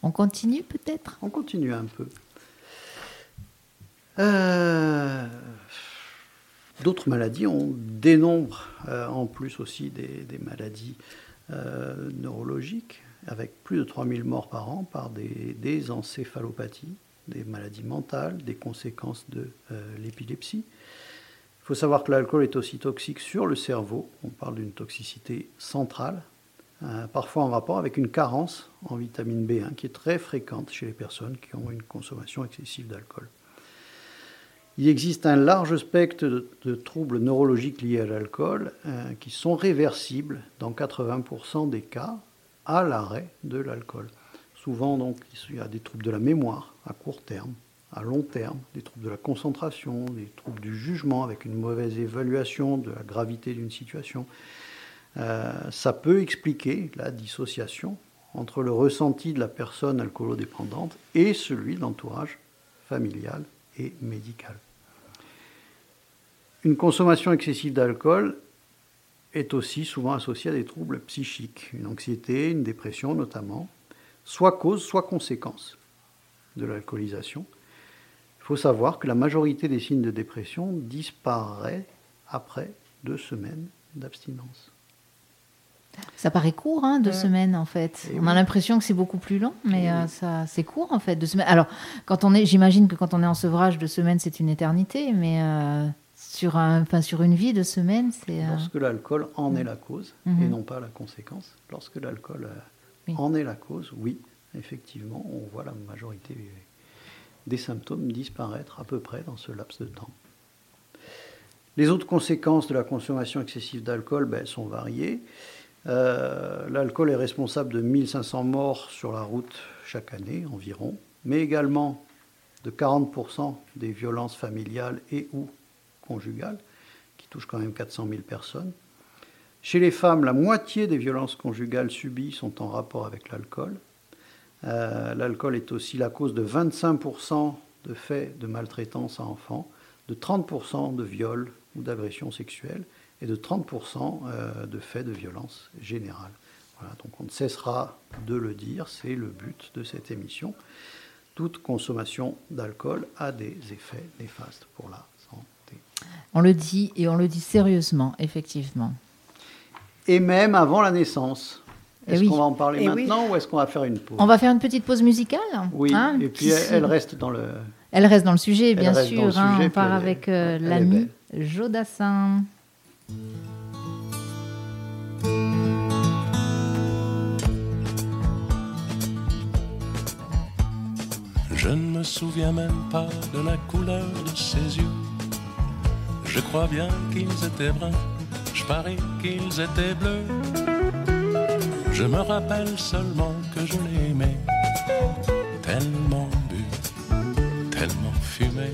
On continue peut-être? On continue un peu. Euh, D'autres maladies, on dénombre euh, en plus aussi des, maladies euh, neurologiques, avec plus de 3000 morts par an par des, encéphalopathies, des maladies mentales, des conséquences de euh, l'épilepsie. Il faut savoir que l'alcool est aussi toxique sur le cerveau. On parle d'une toxicité centrale, parfois en rapport avec une carence en vitamine B1 qui est très fréquente chez les personnes qui ont une consommation excessive d'alcool. Il existe un large spectre de, troubles neurologiques liés à l'alcool euh, qui sont réversibles dans 80% des cas à l'arrêt de l'alcool. Souvent, donc, il y a des troubles de la mémoire à court terme, à long terme, des troubles de la concentration, des troubles du jugement avec une mauvaise évaluation de la gravité d'une situation. Euh, ça peut expliquer la dissociation entre le ressenti de la personne alcoolodépendante et celui de l'entourage familial et médical. Une consommation excessive d'alcool est aussi souvent associée à des troubles psychiques, une anxiété, une dépression notamment, soit cause, soit conséquence de l'alcoolisation. Il faut savoir que la majorité des signes de dépression disparaît après deux semaines d'abstinence. Ça paraît court, hein, deux semaines en fait. On a oui. l'impression que c'est beaucoup plus long, mais euh, ça, c'est court en fait, deux semaines. Alors, quand on est, j'imagine que quand on est en sevrage, deux semaines c'est une éternité, mais euh, sur un, enfin sur une vie, deux semaines, c'est. euh, Lorsque l'alcool en est la cause Mhm. et non pas la conséquence, lorsque l'alcool euh, Oui. en est la cause, oui, effectivement, on voit la majorité des symptômes disparaître à peu près dans ce laps de temps. Les autres conséquences de la consommation excessive d'alcool ben, sont variées. Euh, L'alcool est responsable de 1500 morts sur la route chaque année environ, mais également de 40% des violences familiales et ou conjugales, qui touchent quand même 400 000 personnes. Chez les femmes, la moitié des violences conjugales subies sont en rapport avec l'alcool. Euh, l'alcool est aussi la cause de 25% de faits de maltraitance à enfants, de 30% de viols ou d'agressions sexuelles et de 30% euh, de faits de violence générale. Voilà, donc on ne cessera de le dire, c'est le but de cette émission. Toute consommation d'alcool a des effets néfastes pour la. On le dit et on le dit sérieusement, effectivement. et même avant la naissance. Eh Est-ce oui. qu'on va en parler Eh oui. maintenant ou est-ce qu'on va faire une pause? On va faire une petite pause musicale Oui, hein, et puis elle, se- elle reste dans le... Elle reste dans le sujet, Elle bien sûr. hein. sujet, on part elle avec euh, l'ami Jodassin. Je ne me souviens même pas de la couleur de ses yeux. Je crois bien qu'ils étaient bruns, je parie qu'ils étaient bleus. Je me rappelle seulement que je l'aimais, tellement bu, tellement fumé.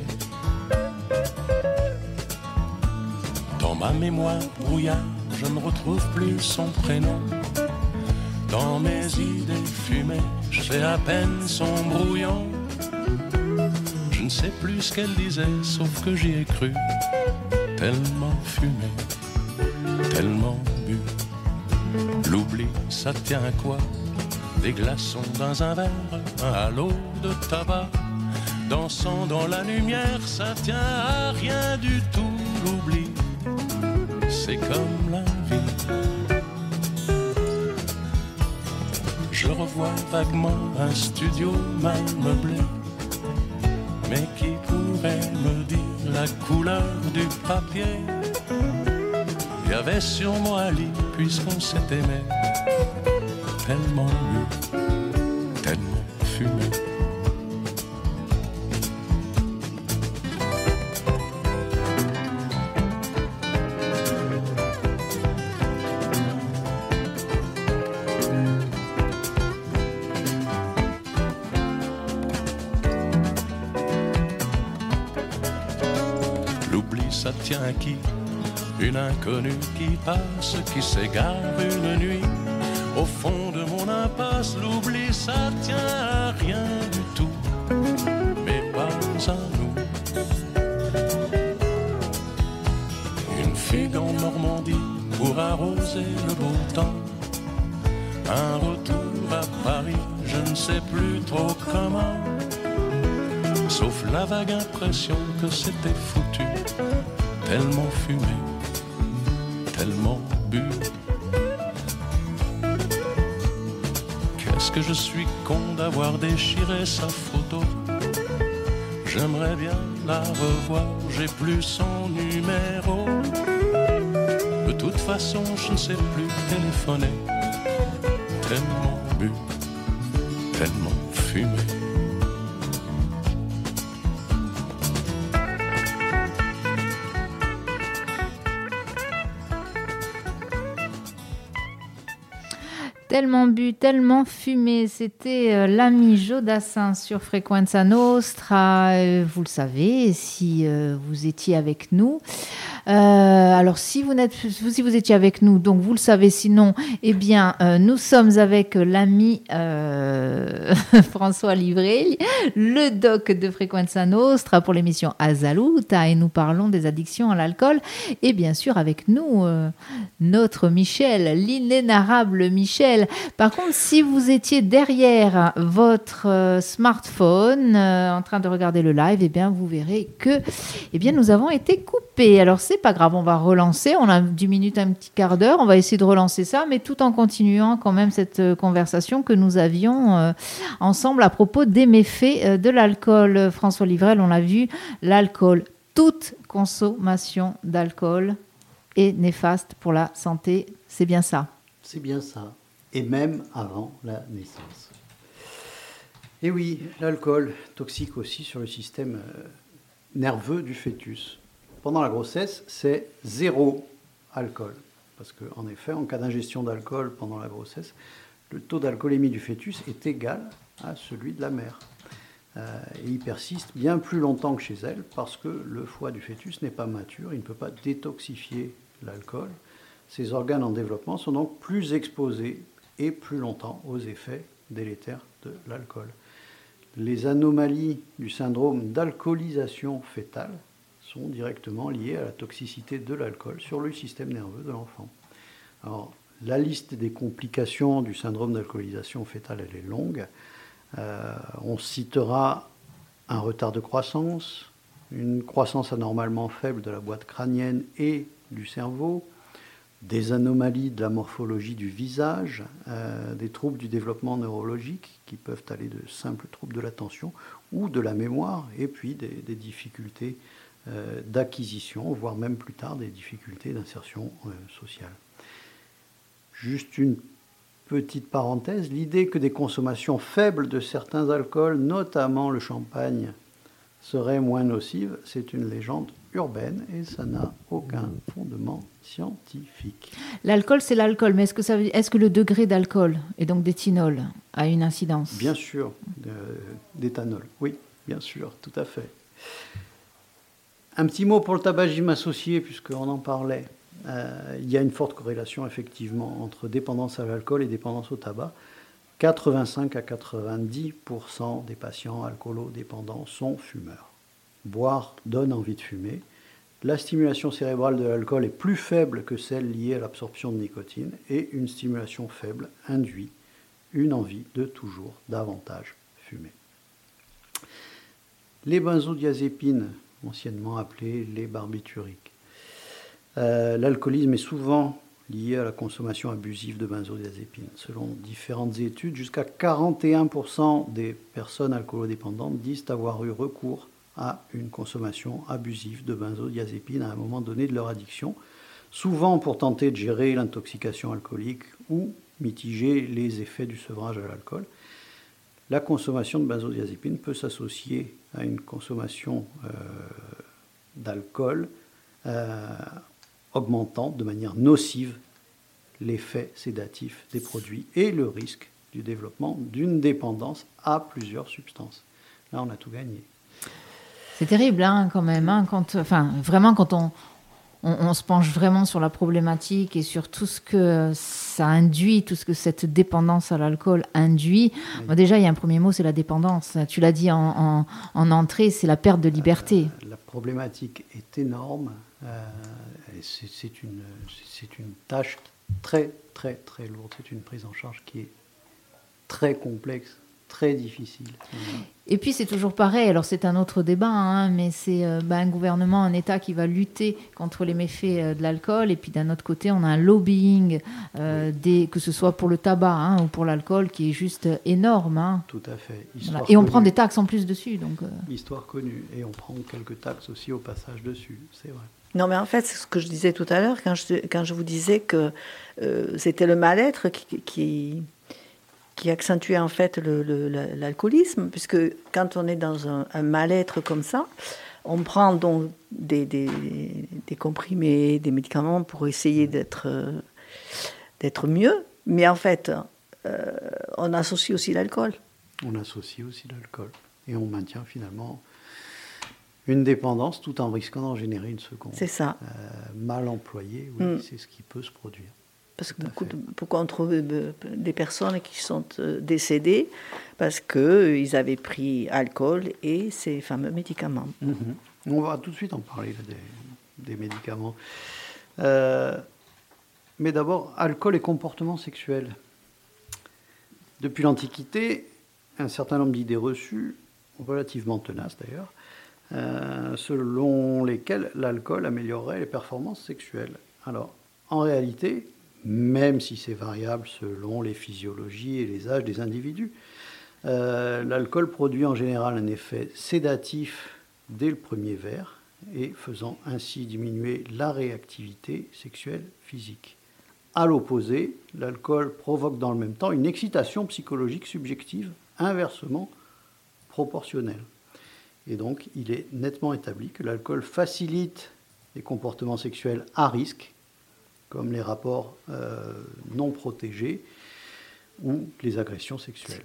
Dans ma mémoire brouillard, je ne retrouve plus son prénom. Dans mes idées fumées, je fais à peine son brouillon. Je ne sais plus ce qu'elle disait, sauf que j'y ai cru. Tellement fumé, tellement bu. L'oubli, ça tient à quoi? Des glaçons dans un verre, un halo de tabac. Dansant dans la lumière, ça tient à rien du tout. L'oubli, c'est comme la vie. Je revois vaguement un studio mal meublé. La couleur du papier. Il y avait sur moi un lit puisqu'on s'est aimé Tellement bu, ça tient à qui? Une inconnue qui passe, qui s'égare une nuit. Au fond de mon impasse, l'oubli, ça tient à rien du tout. Mais pas à nous. Une figue en Normandie pour arroser le beau temps. Un retour à Paris, je ne sais plus trop comment. Sauf la vague impression que c'était foutu, tellement fumé, tellement bu. Qu'est-ce que je suis con d'avoir déchiré sa photo? J'aimerais bien la revoir, j'ai plus son numéro. De toute façon, je ne sais plus téléphoner, tellement bu, Tellement bu, tellement fumé. C'était euh, l'ami Jodassin sur Frequenza Nostra. Euh, vous le savez, si euh, vous étiez avec nous. Euh, alors, si vous, si vous étiez avec nous, donc vous le savez, sinon, eh bien, euh, nous sommes avec l'ami euh, François Livré, le doc de Frequenza Nostra pour l'émission Azaluta, et nous parlons des addictions à l'alcool. Et bien sûr, avec nous, notre Michel, l'inénarrable Michel. Par contre, si vous étiez derrière votre smartphone en train de regarder le live, eh bien, vous verrez que eh bien, nous avons été coupés. Alors, c'est pas grave, on va relancer. On a 10 minutes, un petit quart d'heure. On va essayer de relancer ça, mais tout en continuant quand même cette euh, conversation que nous avions euh, ensemble à propos des méfaits euh, de l'alcool. François Livrel, on l'a vu, l'alcool, toute consommation d'alcool est néfaste pour la santé. C'est bien ça. C'est bien ça. Et même avant la naissance. Et oui, l'alcool, toxique aussi sur le système nerveux du fœtus. Pendant la grossesse, c'est zéro alcool. Parce qu'en effet, en cas d'ingestion d'alcool pendant la grossesse, le taux d'alcoolémie du fœtus est égal à celui de la mère. Euh, et il persiste bien plus longtemps que chez elle parce que le foie du fœtus n'est pas mature, il ne peut pas détoxifier l'alcool. Ses organes en développement sont donc plus exposés et plus longtemps aux effets délétères de l'alcool. Les anomalies du syndrome d'alcoolisation fétale sont directement liées à la toxicité de l'alcool sur le système nerveux de l'enfant. Alors, la liste des complications du syndrome d'alcoolisation fétale, elle est longue. Euh, on citera un retard de croissance, une croissance anormalement faible de la boîte crânienne et du cerveau, des anomalies de la morphologie du visage, euh, des troubles du développement neurologique qui peuvent aller de simples troubles de l'attention ou de la mémoire, et puis des, difficultés d'acquisition, voire même plus tard des difficultés d'insertion euh, sociale. Juste une petite parenthèse, l'idée que des consommations faibles de certains alcools, notamment le champagne, seraient moins nocives, c'est une légende urbaine et ça n'a aucun fondement scientifique. L'alcool, c'est l'alcool, mais est-ce que, ça est-ce que le degré d'alcool et donc d'éthanol a une incidence? Bien sûr, d'éthanol, oui, bien sûr, tout à fait. Un petit mot pour le tabagisme associé, puisqu'on en parlait. Euh, il y a une forte corrélation effectivement entre dépendance à l'alcool et dépendance au tabac. 85 à 90% des patients alcoolodépendants sont fumeurs. Boire donne envie de fumer. La stimulation cérébrale de l'alcool est plus faible que celle liée à l'absorption de nicotine et une stimulation faible induit une envie de toujours davantage fumer. Les benzodiazépines, anciennement appelées les barbituriques. Euh, l'alcoolisme est souvent lié à la consommation abusive de benzodiazépines. Selon différentes études, jusqu'à 41% des personnes alcoolodépendantes disent avoir eu recours à une consommation abusive de benzodiazépines à un moment donné de leur addiction, souvent pour tenter de gérer l'intoxication alcoolique ou mitiger les effets du sevrage à l'alcool. La consommation de benzodiazépines peut s'associer à une consommation euh, d'alcool euh, augmentant de manière nocive l'effet sédatif des produits et le risque du développement d'une dépendance à plusieurs substances. Là, on a tout gagné. C'est terrible, hein, quand même. Hein, quand, enfin, vraiment, quand on, on, se penche vraiment sur la problématique et sur tout ce que ça induit, tout ce que cette dépendance à l'alcool induit. déjà, il y a un premier mot, c'est la dépendance. Tu l'as dit en, en, entrée, c'est la perte de liberté. Euh, la problématique est énorme. Euh, c'est une, une tâche très, très, très lourde. C'est une prise en charge qui est très complexe, très difficile. Et puis c'est toujours pareil, alors c'est un autre débat, hein, mais c'est euh, bah, un gouvernement, un État qui va lutter contre les méfaits euh, de l'alcool, et puis d'un autre côté on a un lobbying, euh, des, que ce soit pour le tabac hein, ou pour l'alcool, qui est juste énorme. Hein. Tout à fait. Et on prend des taxes en plus dessus. Donc, Histoire connue, et on prend quelques taxes aussi au passage dessus, c'est vrai. Non, mais en fait, c'est ce que je disais tout à l'heure, quand je, quand je vous disais que c'était le mal-être qui qui accentuait en fait l'alcoolisme, puisque quand on est dans un, mal-être comme ça, on prend donc des, des, comprimés, des médicaments pour essayer d'être d'être mieux, mais en fait, euh, on associe aussi l'alcool. On associe aussi l'alcool, et on maintient finalement une dépendance tout en risquant d'en générer une seconde. C'est ça. Euh, mal employée, oui, mm. c'est ce qui peut se produire. Parce que beaucoup pourquoi on trouve euh, des personnes qui sont euh, décédées? Parce qu'ils euh, avaient pris alcool et ces fameux médicaments. Mhm. On va tout de suite en parler des, médicaments. mais d'abord, alcool et comportement sexuel. Depuis l'Antiquité, un certain nombre d'idées reçues, relativement tenaces d'ailleurs, selon lesquelles l'alcool améliorerait les performances sexuelles. Alors, en réalité, même si c'est variable selon les physiologies et les âges des individus. Euh, l'alcool produit en général un effet sédatif dès le premier verre et faisant ainsi diminuer la réactivité sexuelle physique. À l'opposé, l'alcool provoque dans le même temps une excitation psychologique subjective inversement proportionnelle. Et donc, il est nettement établi que l'alcool facilite les comportements sexuels à risque comme les rapports euh, non protégés ou les agressions sexuelles.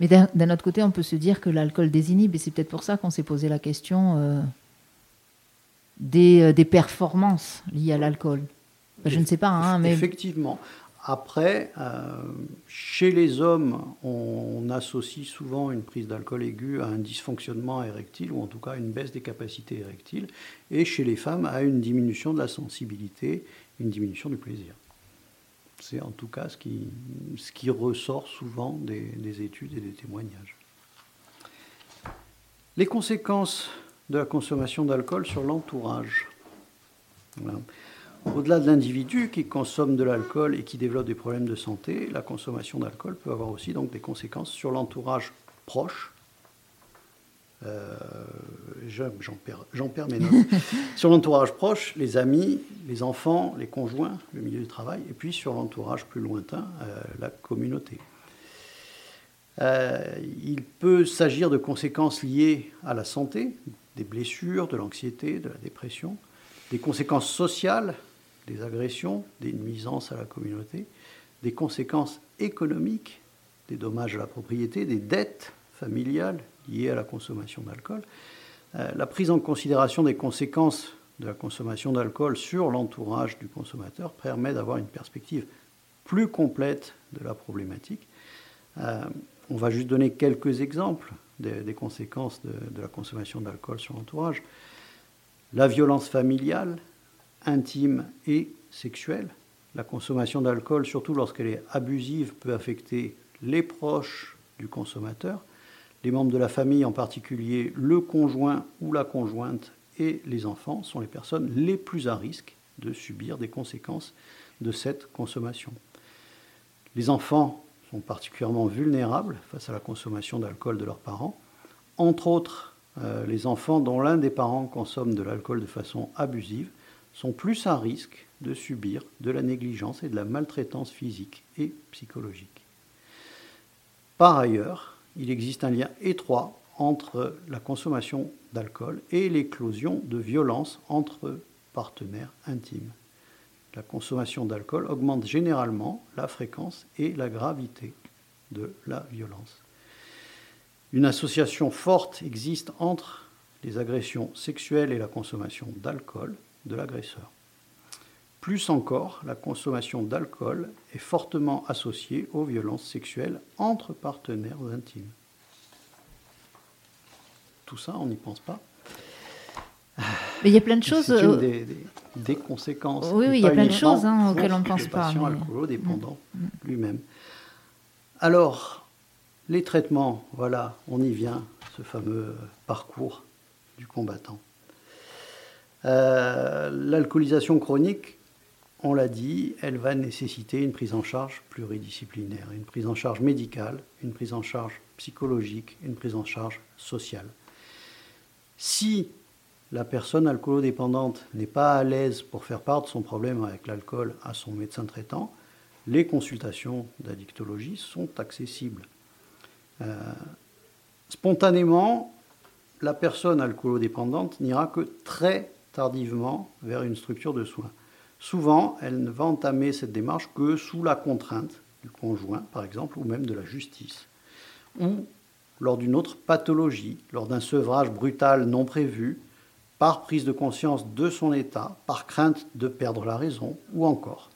Mais d'un autre côté, on peut se dire que l'alcool désinhibe, et c'est peut-être pour ça qu'on s'est posé la question euh, des, euh, des, performances liées à l'alcool. je ne sais pas, hein, mais... Effectivement. Après, euh, chez les hommes, on, associe souvent une prise d'alcool aiguë à un dysfonctionnement érectile, ou en tout cas une baisse des capacités érectiles, et chez les femmes à une diminution de la sensibilité, une diminution du plaisir. C'est en tout cas ce qui, ce qui ressort souvent des, études et des témoignages. Les conséquences de la consommation d'alcool sur l'entourage. Au-delà de l'individu qui consomme de l'alcool et qui développe des problèmes de santé, la consommation d'alcool peut avoir aussi donc des conséquences sur l'entourage proche. Euh, j'en perds, perds, mes notes. sur l'entourage proche, les amis, les enfants, les conjoints, le milieu du travail, et puis sur l'entourage plus lointain, euh, la communauté. Euh, il peut s'agir de conséquences liées à la santé, des blessures, de l'anxiété, de la dépression, des conséquences sociales, des agressions, des nuisances à la communauté, des conséquences économiques, des dommages à la propriété, des dettes familiales liées à la consommation d'alcool. Euh, la prise en considération des conséquences de la consommation d'alcool sur l'entourage du consommateur permet d'avoir une perspective plus complète de la problématique. Euh, on va juste donner quelques exemples des, conséquences de, de, la consommation d'alcool sur l'entourage. La violence familiale, intime et sexuelle. La consommation d'alcool, surtout lorsqu'elle est abusive, peut affecter les proches du consommateur, les membres de la famille, en particulier le conjoint ou la conjointe et les enfants, sont les personnes les plus à risque de subir des conséquences de cette consommation. Les enfants sont particulièrement vulnérables face à la consommation d'alcool de leurs parents, entre autres euh, les enfants dont l'un des parents consomme de l'alcool de façon abusive sont plus à risque de subir de la négligence et de la maltraitance physique et psychologique. Par ailleurs, il existe un lien étroit entre la consommation d'alcool et l'éclosion de violences entre partenaires intimes la consommation d'alcool augmente généralement la fréquence et la gravité de la violence. Une association forte existe entre les agressions sexuelles et la consommation d'alcool de l'agresseur. Plus encore, la consommation d'alcool est fortement associée aux violences sexuelles entre partenaires intimes. Tout ça, on n'y pense pas. Mais il y a plein de choses. Une euh, des, conséquences. Oui, oui, il y a plein de choses hein, auxquelles on ne pense pas. Patient dépendant mm, mm. lui-même. Alors, les traitements, voilà, on y vient, ce fameux parcours du combattant. Euh, l'alcoolisation chronique, on l'a dit, elle va nécessiter une prise en charge pluridisciplinaire, une prise en charge médicale, une prise en charge psychologique, une prise en charge sociale. Si la personne alcoolodépendante n'est pas à l'aise pour faire part de son problème avec l'alcool à son médecin traitant, les consultations d'addictologie sont accessibles. Euh, spontanément, la personne alcoolodépendante n'ira que très tardivement vers une structure de soins. Souvent, elle ne va entamer cette démarche que sous la contrainte du conjoint, par exemple, ou même de la justice, ou lors d'une autre pathologie, lors d'un sevrage brutal non prévu, par prise de conscience de son état, par crainte de perdre la raison ou encore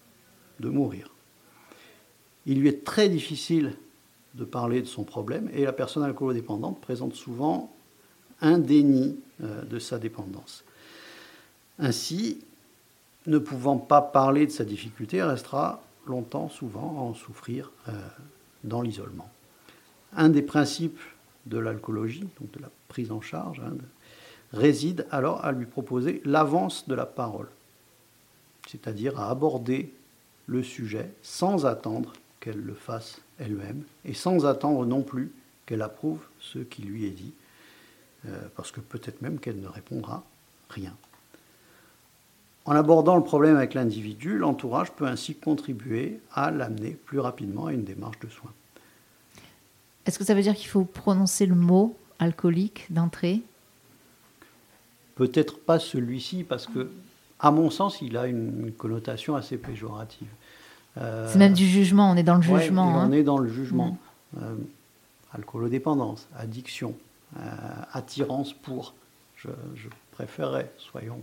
de mourir. Il lui est très difficile de parler de son problème et la personne alcoolodépendante présente souvent un déni euh, de sa dépendance. Ainsi, ne pouvant pas parler de sa difficulté, restera longtemps, souvent, à en souffrir euh, dans l'isolement. Un des principes de l'alcoolologie, donc de la prise en charge, hein, réside alors à lui proposer l'avance de la parole, c'est-à-dire à aborder le sujet sans attendre qu'elle le fasse elle-même et sans attendre non plus qu'elle approuve ce qui lui est dit, euh, parce que peut-être même qu'elle ne répondra rien. En abordant le problème avec l'individu, l'entourage peut ainsi contribuer à l'amener plus rapidement à une démarche de soins. Est-ce que ça veut dire qu'il faut prononcer le mot alcoolique d'entrée? Peut-être pas celui-ci, parce que, à mon sens, il a une, connotation assez péjorative. Euh, c'est même du jugement, on est dans le jugement. on hein. est dans le jugement. Mm. Euh, alcoolodépendance, addiction, euh, attirance pour. Je, préférerais, soyons.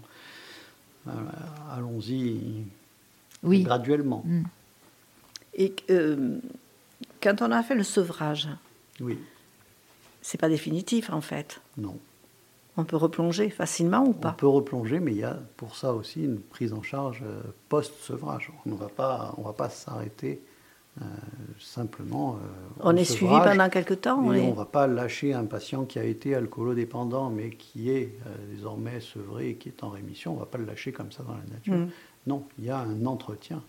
Allons-y oui. graduellement. Mm. Et quand on a fait le sevrage, oui. c'est pas définitif en fait. Non. On peut replonger facilement ou pas On peut replonger, mais il y a pour ça aussi une prise en charge euh, post-sevrage. On ne va pas, on s'arrêter simplement. on est suivi pendant quelques temps. on ne va pas lâcher un patient qui a été alcoolodépendant, mais qui est désormais sevré et qui est en rémission. On ne va pas le lâcher comme ça dans la nature. Mm. Non, il y a un entretien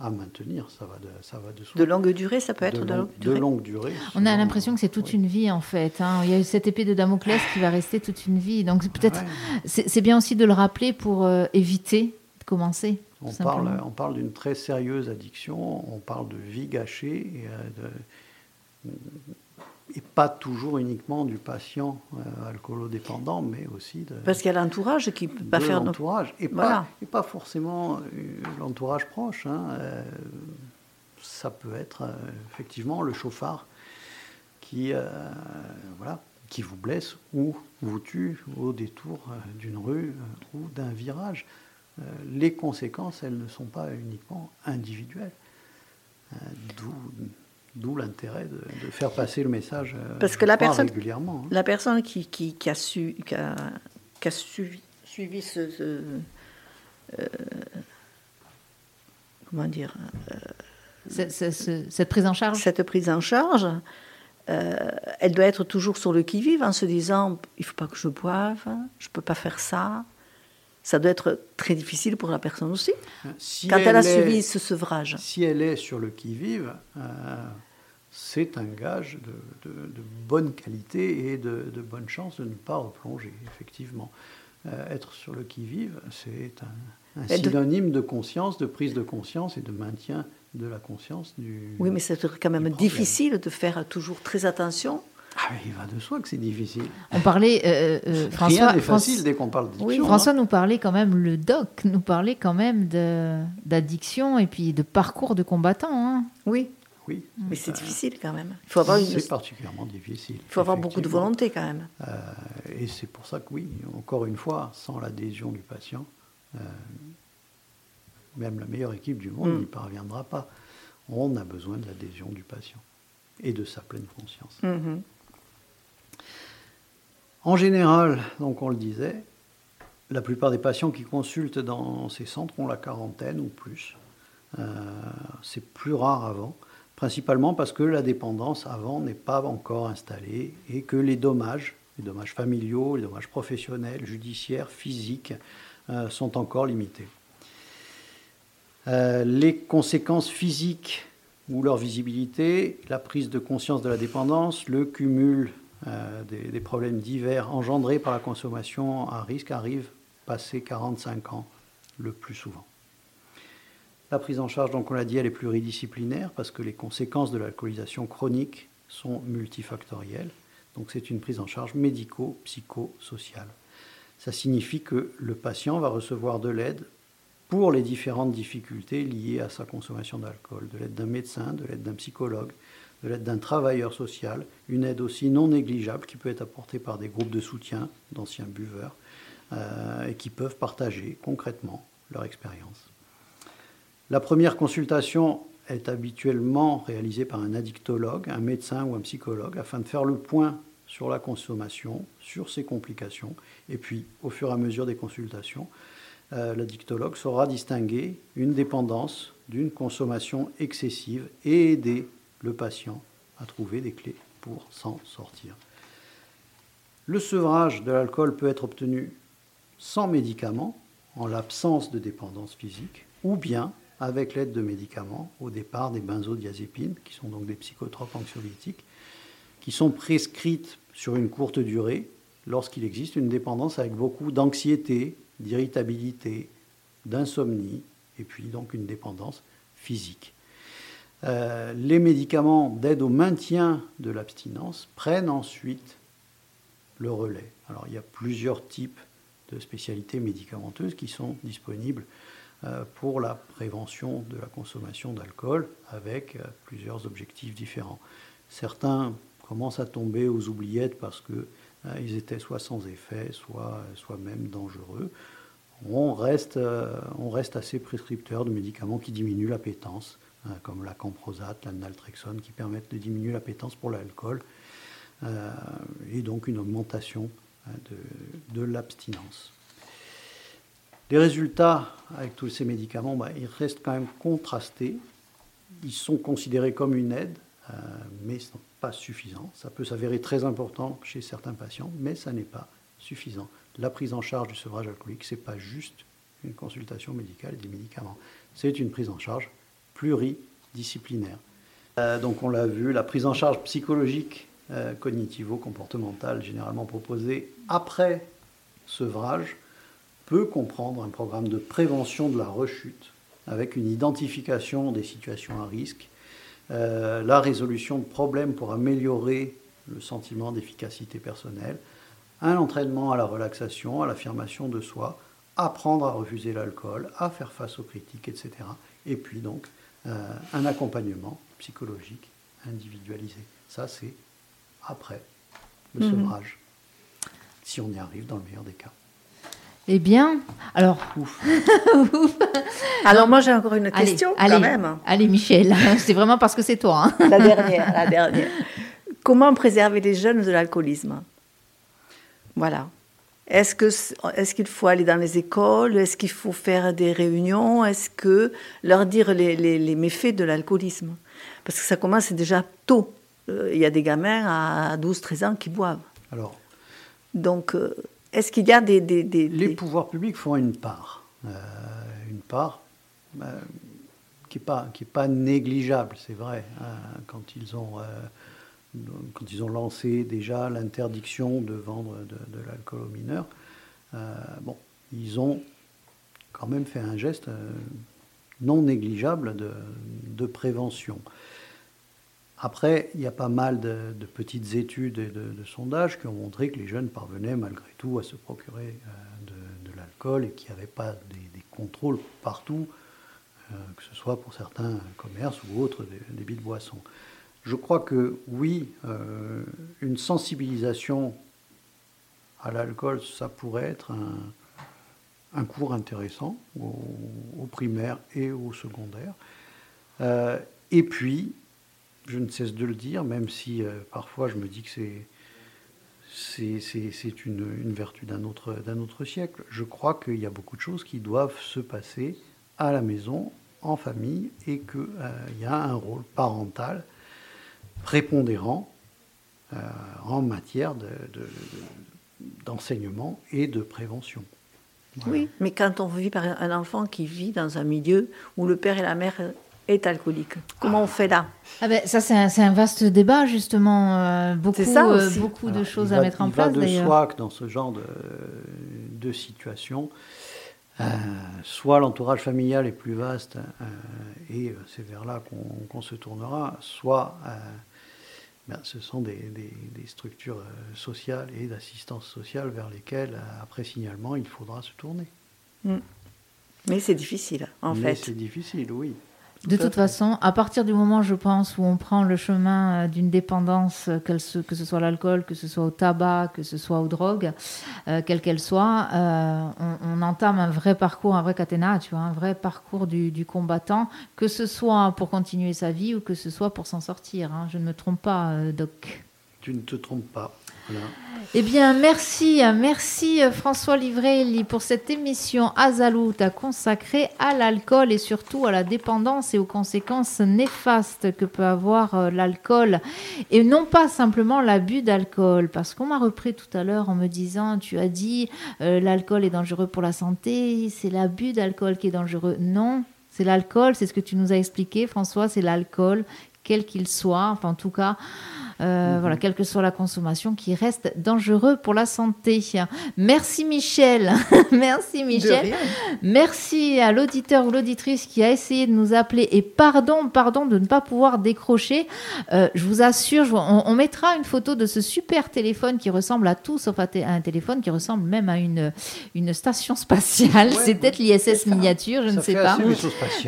à maintenir, ça va de, ça va de soi. De longue durée, ça peut être de, longue durée. De longue durée. On a l'impression que c'est toute une vie en fait. Hein. Il y a cette épée de Damoclès qui va rester toute une vie. Donc peut-être, c'est bien aussi de le rappeler pour euh, éviter commencer. On parle, on parle d'une très sérieuse addiction, on parle de vie gâchée et euh, de, et pas toujours uniquement du patient euh, alcoolodépendant, mais aussi de... Parce qu'il y a l'entourage qui ne peut pas faire... l'entourage, et, pas, et pas forcément euh, l'entourage proche. Hein, euh, ça peut être effectivement le chauffard qui, voilà, qui vous blesse ou vous tue au détour d'une rue ou d'un virage. Les conséquences, elles ne sont pas uniquement individuelles. D'où D'où l'intérêt de, faire passer le message euh, Parce que la personne, régulièrement. Hein. La personne qui, qui, a, su, qui, a, qui a suivi, suivi ce, euh, comment dire euh, cette prise en charge? Cette prise en charge, elle doit être toujours sur le qui-vive en se disant il ne faut pas que je boive, je ne peux pas faire ça. Ça doit être très difficile pour la personne aussi, quand elle, a suivi ce sevrage. Si elle est sur le qui-vive, c'est un gage de, bonne qualité et de, bonne chance de ne pas replonger, effectivement. Euh, être sur le qui-vive, c'est un, synonyme de... conscience, de prise de conscience et de maintien de la conscience du. Oui, mais c'est quand même difficile de faire toujours très attention. Ah, il va de soi que c'est difficile. On parlait, euh, euh, François. Rien n'est facile dès qu'on parle d'addiction. Oui, François nous parlait quand même, le doc nous parlait quand même d'addiction et puis de parcours de combattant. Hein. Oui. Oui. Mais c'est difficile quand même. Il faut avoir C'est particulièrement difficile. Il faut avoir beaucoup de volonté quand même. Euh, et c'est pour ça que oui, encore une fois, sans l'adhésion du patient, euh, même la meilleure équipe du monde mm. n'y parviendra pas. On a besoin de l'adhésion du patient et de sa pleine conscience. Mm-hmm. En général, donc on le disait, la plupart des patients qui consultent dans ces centres ont la quarantaine ou plus. Euh, c'est plus rare avant principalement parce que la dépendance avant n'est pas encore installée et que les dommages, les dommages familiaux, les dommages professionnels, judiciaires, physiques, euh, sont encore limités. Euh, les conséquences physiques ou leur visibilité, la prise de conscience de la dépendance, le cumul euh, des, problèmes divers engendrés par la consommation à risque arrivent passé 45 ans le plus souvent. La prise en charge, donc on l'a dit, elle est pluridisciplinaire parce que les conséquences de l'alcoolisation chronique sont multifactorielles. Donc c'est une prise en charge médico-psychosociale. Ça signifie que le patient va recevoir de l'aide pour les différentes difficultés liées à sa consommation d'alcool, de l'aide d'un médecin, de l'aide d'un psychologue, de l'aide d'un travailleur social, une aide aussi non négligeable qui peut être apportée par des groupes de soutien d'anciens buveurs euh, et qui peuvent partager concrètement leur expérience. La première consultation est habituellement réalisée par un addictologue, un médecin ou un psychologue, afin de faire le point sur la consommation, sur ses complications, et puis au fur et à mesure des consultations, euh, l'addictologue saura distinguer une dépendance d'une consommation excessive et aider le patient à trouver des clés pour s'en sortir. Le sevrage de l'alcool peut être obtenu sans médicaments, en l'absence de dépendance physique, ou bien avec l'aide de médicaments, au départ des benzodiazépines, qui sont donc des psychotropes anxiolytiques, qui sont prescrites sur une courte durée lorsqu'il existe une dépendance avec beaucoup d'anxiété, d'irritabilité, d'insomnie, et puis donc une dépendance physique. Euh, les médicaments d'aide au maintien de l'abstinence prennent ensuite le relais. Alors il y a plusieurs types de spécialités médicamenteuses qui sont disponibles euh, pour la prévention de la consommation d'alcool avec euh, plusieurs objectifs différents. Certains commencent à tomber aux oubliettes parce qu'ils euh, étaient soit sans effet, soit, soit même dangereux. On reste, on reste assez prescripteur de médicaments qui diminuent l'appétence, comme la camprosate, la naltrexone, qui permettent de diminuer l'appétence pour l'alcool, et donc une augmentation de, de l'abstinence. Les résultats avec tous ces médicaments, bah, ils restent quand même contrastés. ils sont considérés comme une aide, euh, mais ce n'est pas suffisant. Ça peut s'avérer très important chez certains patients, mais ça n'est pas suffisant. La prise en charge du sevrage alcoolique, ce n'est pas juste une consultation médicale et des médicaments. C'est une prise en charge pluridisciplinaire. Euh, donc on l'a vu, la prise en charge psychologique, euh, cognitivo-comportementale, généralement proposée après sevrage, peut comprendre un programme de prévention de la rechute avec une identification des situations à risque, euh, la résolution de problèmes pour améliorer le sentiment d'efficacité personnelle, un entraînement à la relaxation, à l'affirmation de soi, apprendre à refuser l'alcool, à faire face aux critiques, etc. Et puis donc un accompagnement psychologique individualisé. Ça, c'est après le mhm. sevrage, si on y arrive dans le meilleur des cas. Eh bien, alors. alors moi j'ai encore une question quand même. Allez Michel, c'est vraiment parce que c'est toi. Hein. La dernière, la dernière. Comment préserver les jeunes de l'alcoolisme? Voilà. Est-ce que est-ce qu'il faut aller dans les écoles? Est-ce qu'il faut faire des réunions? Est-ce que leur dire les, les, méfaits de l'alcoolisme? Parce que ça commence déjà tôt. Euh, il y a des gamins à 12-13 ans qui boivent. Alors. Donc. Euh, est-ce qu'il y a des, Les pouvoirs publics font une part. Euh, une part euh, qui n'est pas, qui pas négligeable, c'est vrai. Hein, quand, ils ont, euh, quand ils ont lancé déjà l'interdiction de vendre de, l'alcool aux mineurs, bon, ils ont quand même fait un geste non négligeable de, prévention. Après, il y a pas mal de, petites études et de, sondages qui ont montré que les jeunes parvenaient malgré tout à se procurer euh, de, l'alcool et qu'il n'y avait pas des, contrôles partout, euh, que ce soit pour certains commerces ou autres des de boissons. Je crois que oui, euh, une sensibilisation à l'alcool, ça pourrait être un, cours intéressant au, primaire et au secondaire. et puis, je ne cesse de le dire, même si euh, parfois je me dis que c'est une, vertu d'un autre, siècle. Je crois qu'il y a beaucoup de choses qui doivent se passer à la maison, en famille, et qu'il euh, y a un rôle parental prépondérant euh, en matière d'enseignement de, et de prévention. Oui, mais quand on vit par un enfant qui vit dans un milieu où le père et la mère est alcoolique. Comment on fait là? Ah ben, Ça, c'est un, vaste débat, justement. Euh, beaucoup euh, beaucoup de choses à mettre en place. Il va de soi que dans ce genre de, de situation, euh, soit l'entourage familial est plus vaste et c'est vers là qu'on se tournera, soit ben, ce sont des, des, structures sociales et d'assistance sociale vers lesquelles, après signalement, il faudra se tourner. Mm. Mais c'est difficile, en Mais fait. C'est difficile, oui. De toute façon, à partir du moment, je pense, où on prend le chemin euh, d'une dépendance, euh, que ce soit l'alcool, que ce soit au tabac, que ce soit aux drogues, euh, quelle qu'elle soit, on, entame un vrai parcours, un vrai catena, tu vois, un vrai parcours du, combattant, que ce soit pour continuer sa vie ou que ce soit pour s'en sortir. Hein. Je ne me trompe pas, Doc. Tu ne te trompes pas. Eh bien, merci, merci François Livrelli pour cette émission Azalout consacrée à l'alcool et surtout à la dépendance et aux conséquences néfastes que peut avoir euh, l'alcool. Et non pas simplement l'abus d'alcool, parce qu'on m'a repris tout à l'heure en me disant, tu as dit euh, l'alcool est dangereux pour la santé, c'est l'abus d'alcool qui est dangereux. Non, c'est l'alcool, c'est ce que tu nous as expliqué François, c'est l'alcool, quel qu'il soit, enfin en tout cas. Euh, mhm. Voilà, quelle que soit la consommation, qui reste dangereux pour la santé. Merci Michel. Merci Michel. Merci à l'auditeur ou l'auditrice qui a essayé de nous appeler et pardon, pardon de ne pas pouvoir décrocher. Euh, je vous assure, on, mettra une photo de ce super téléphone qui ressemble à tout sauf à, un téléphone qui ressemble même à une, une station spatiale. c'est peut-être l'ISS miniature, je ne sais pas.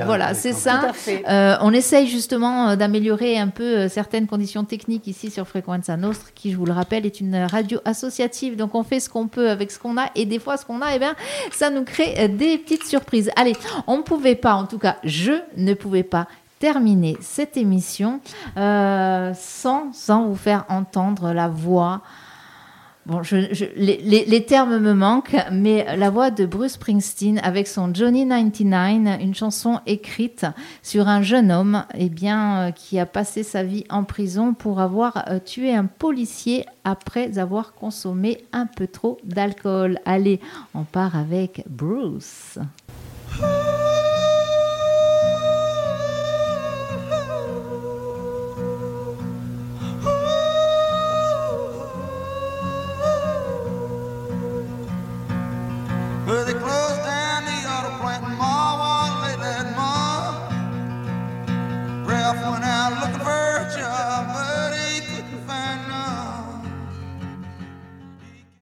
Voilà, c'est ça. Euh, on essaye justement d'améliorer un peu certaines conditions techniques ici sur Frequenza Nostre, qui, je vous le rappelle, est une radio associative. Donc, on fait ce qu'on peut avec ce qu'on a. Et des fois, ce qu'on a, eh bien, ça nous crée euh, des petites surprises. Allez, on ne pouvait pas, en tout cas, je ne pouvais pas terminer cette émission euh, sans, sans vous faire entendre la voix Bon, les, termes me manquent, mais la voix de Bruce Springsteen avec son Johnny 99, une chanson écrite sur un jeune homme eh euh, qui a passé sa vie en prison pour avoir euh, tué un policier après avoir consommé un peu trop d'alcool. Allez, on part avec Bruce. Ooh, They closed down the auto plant, that Ralph went out looking.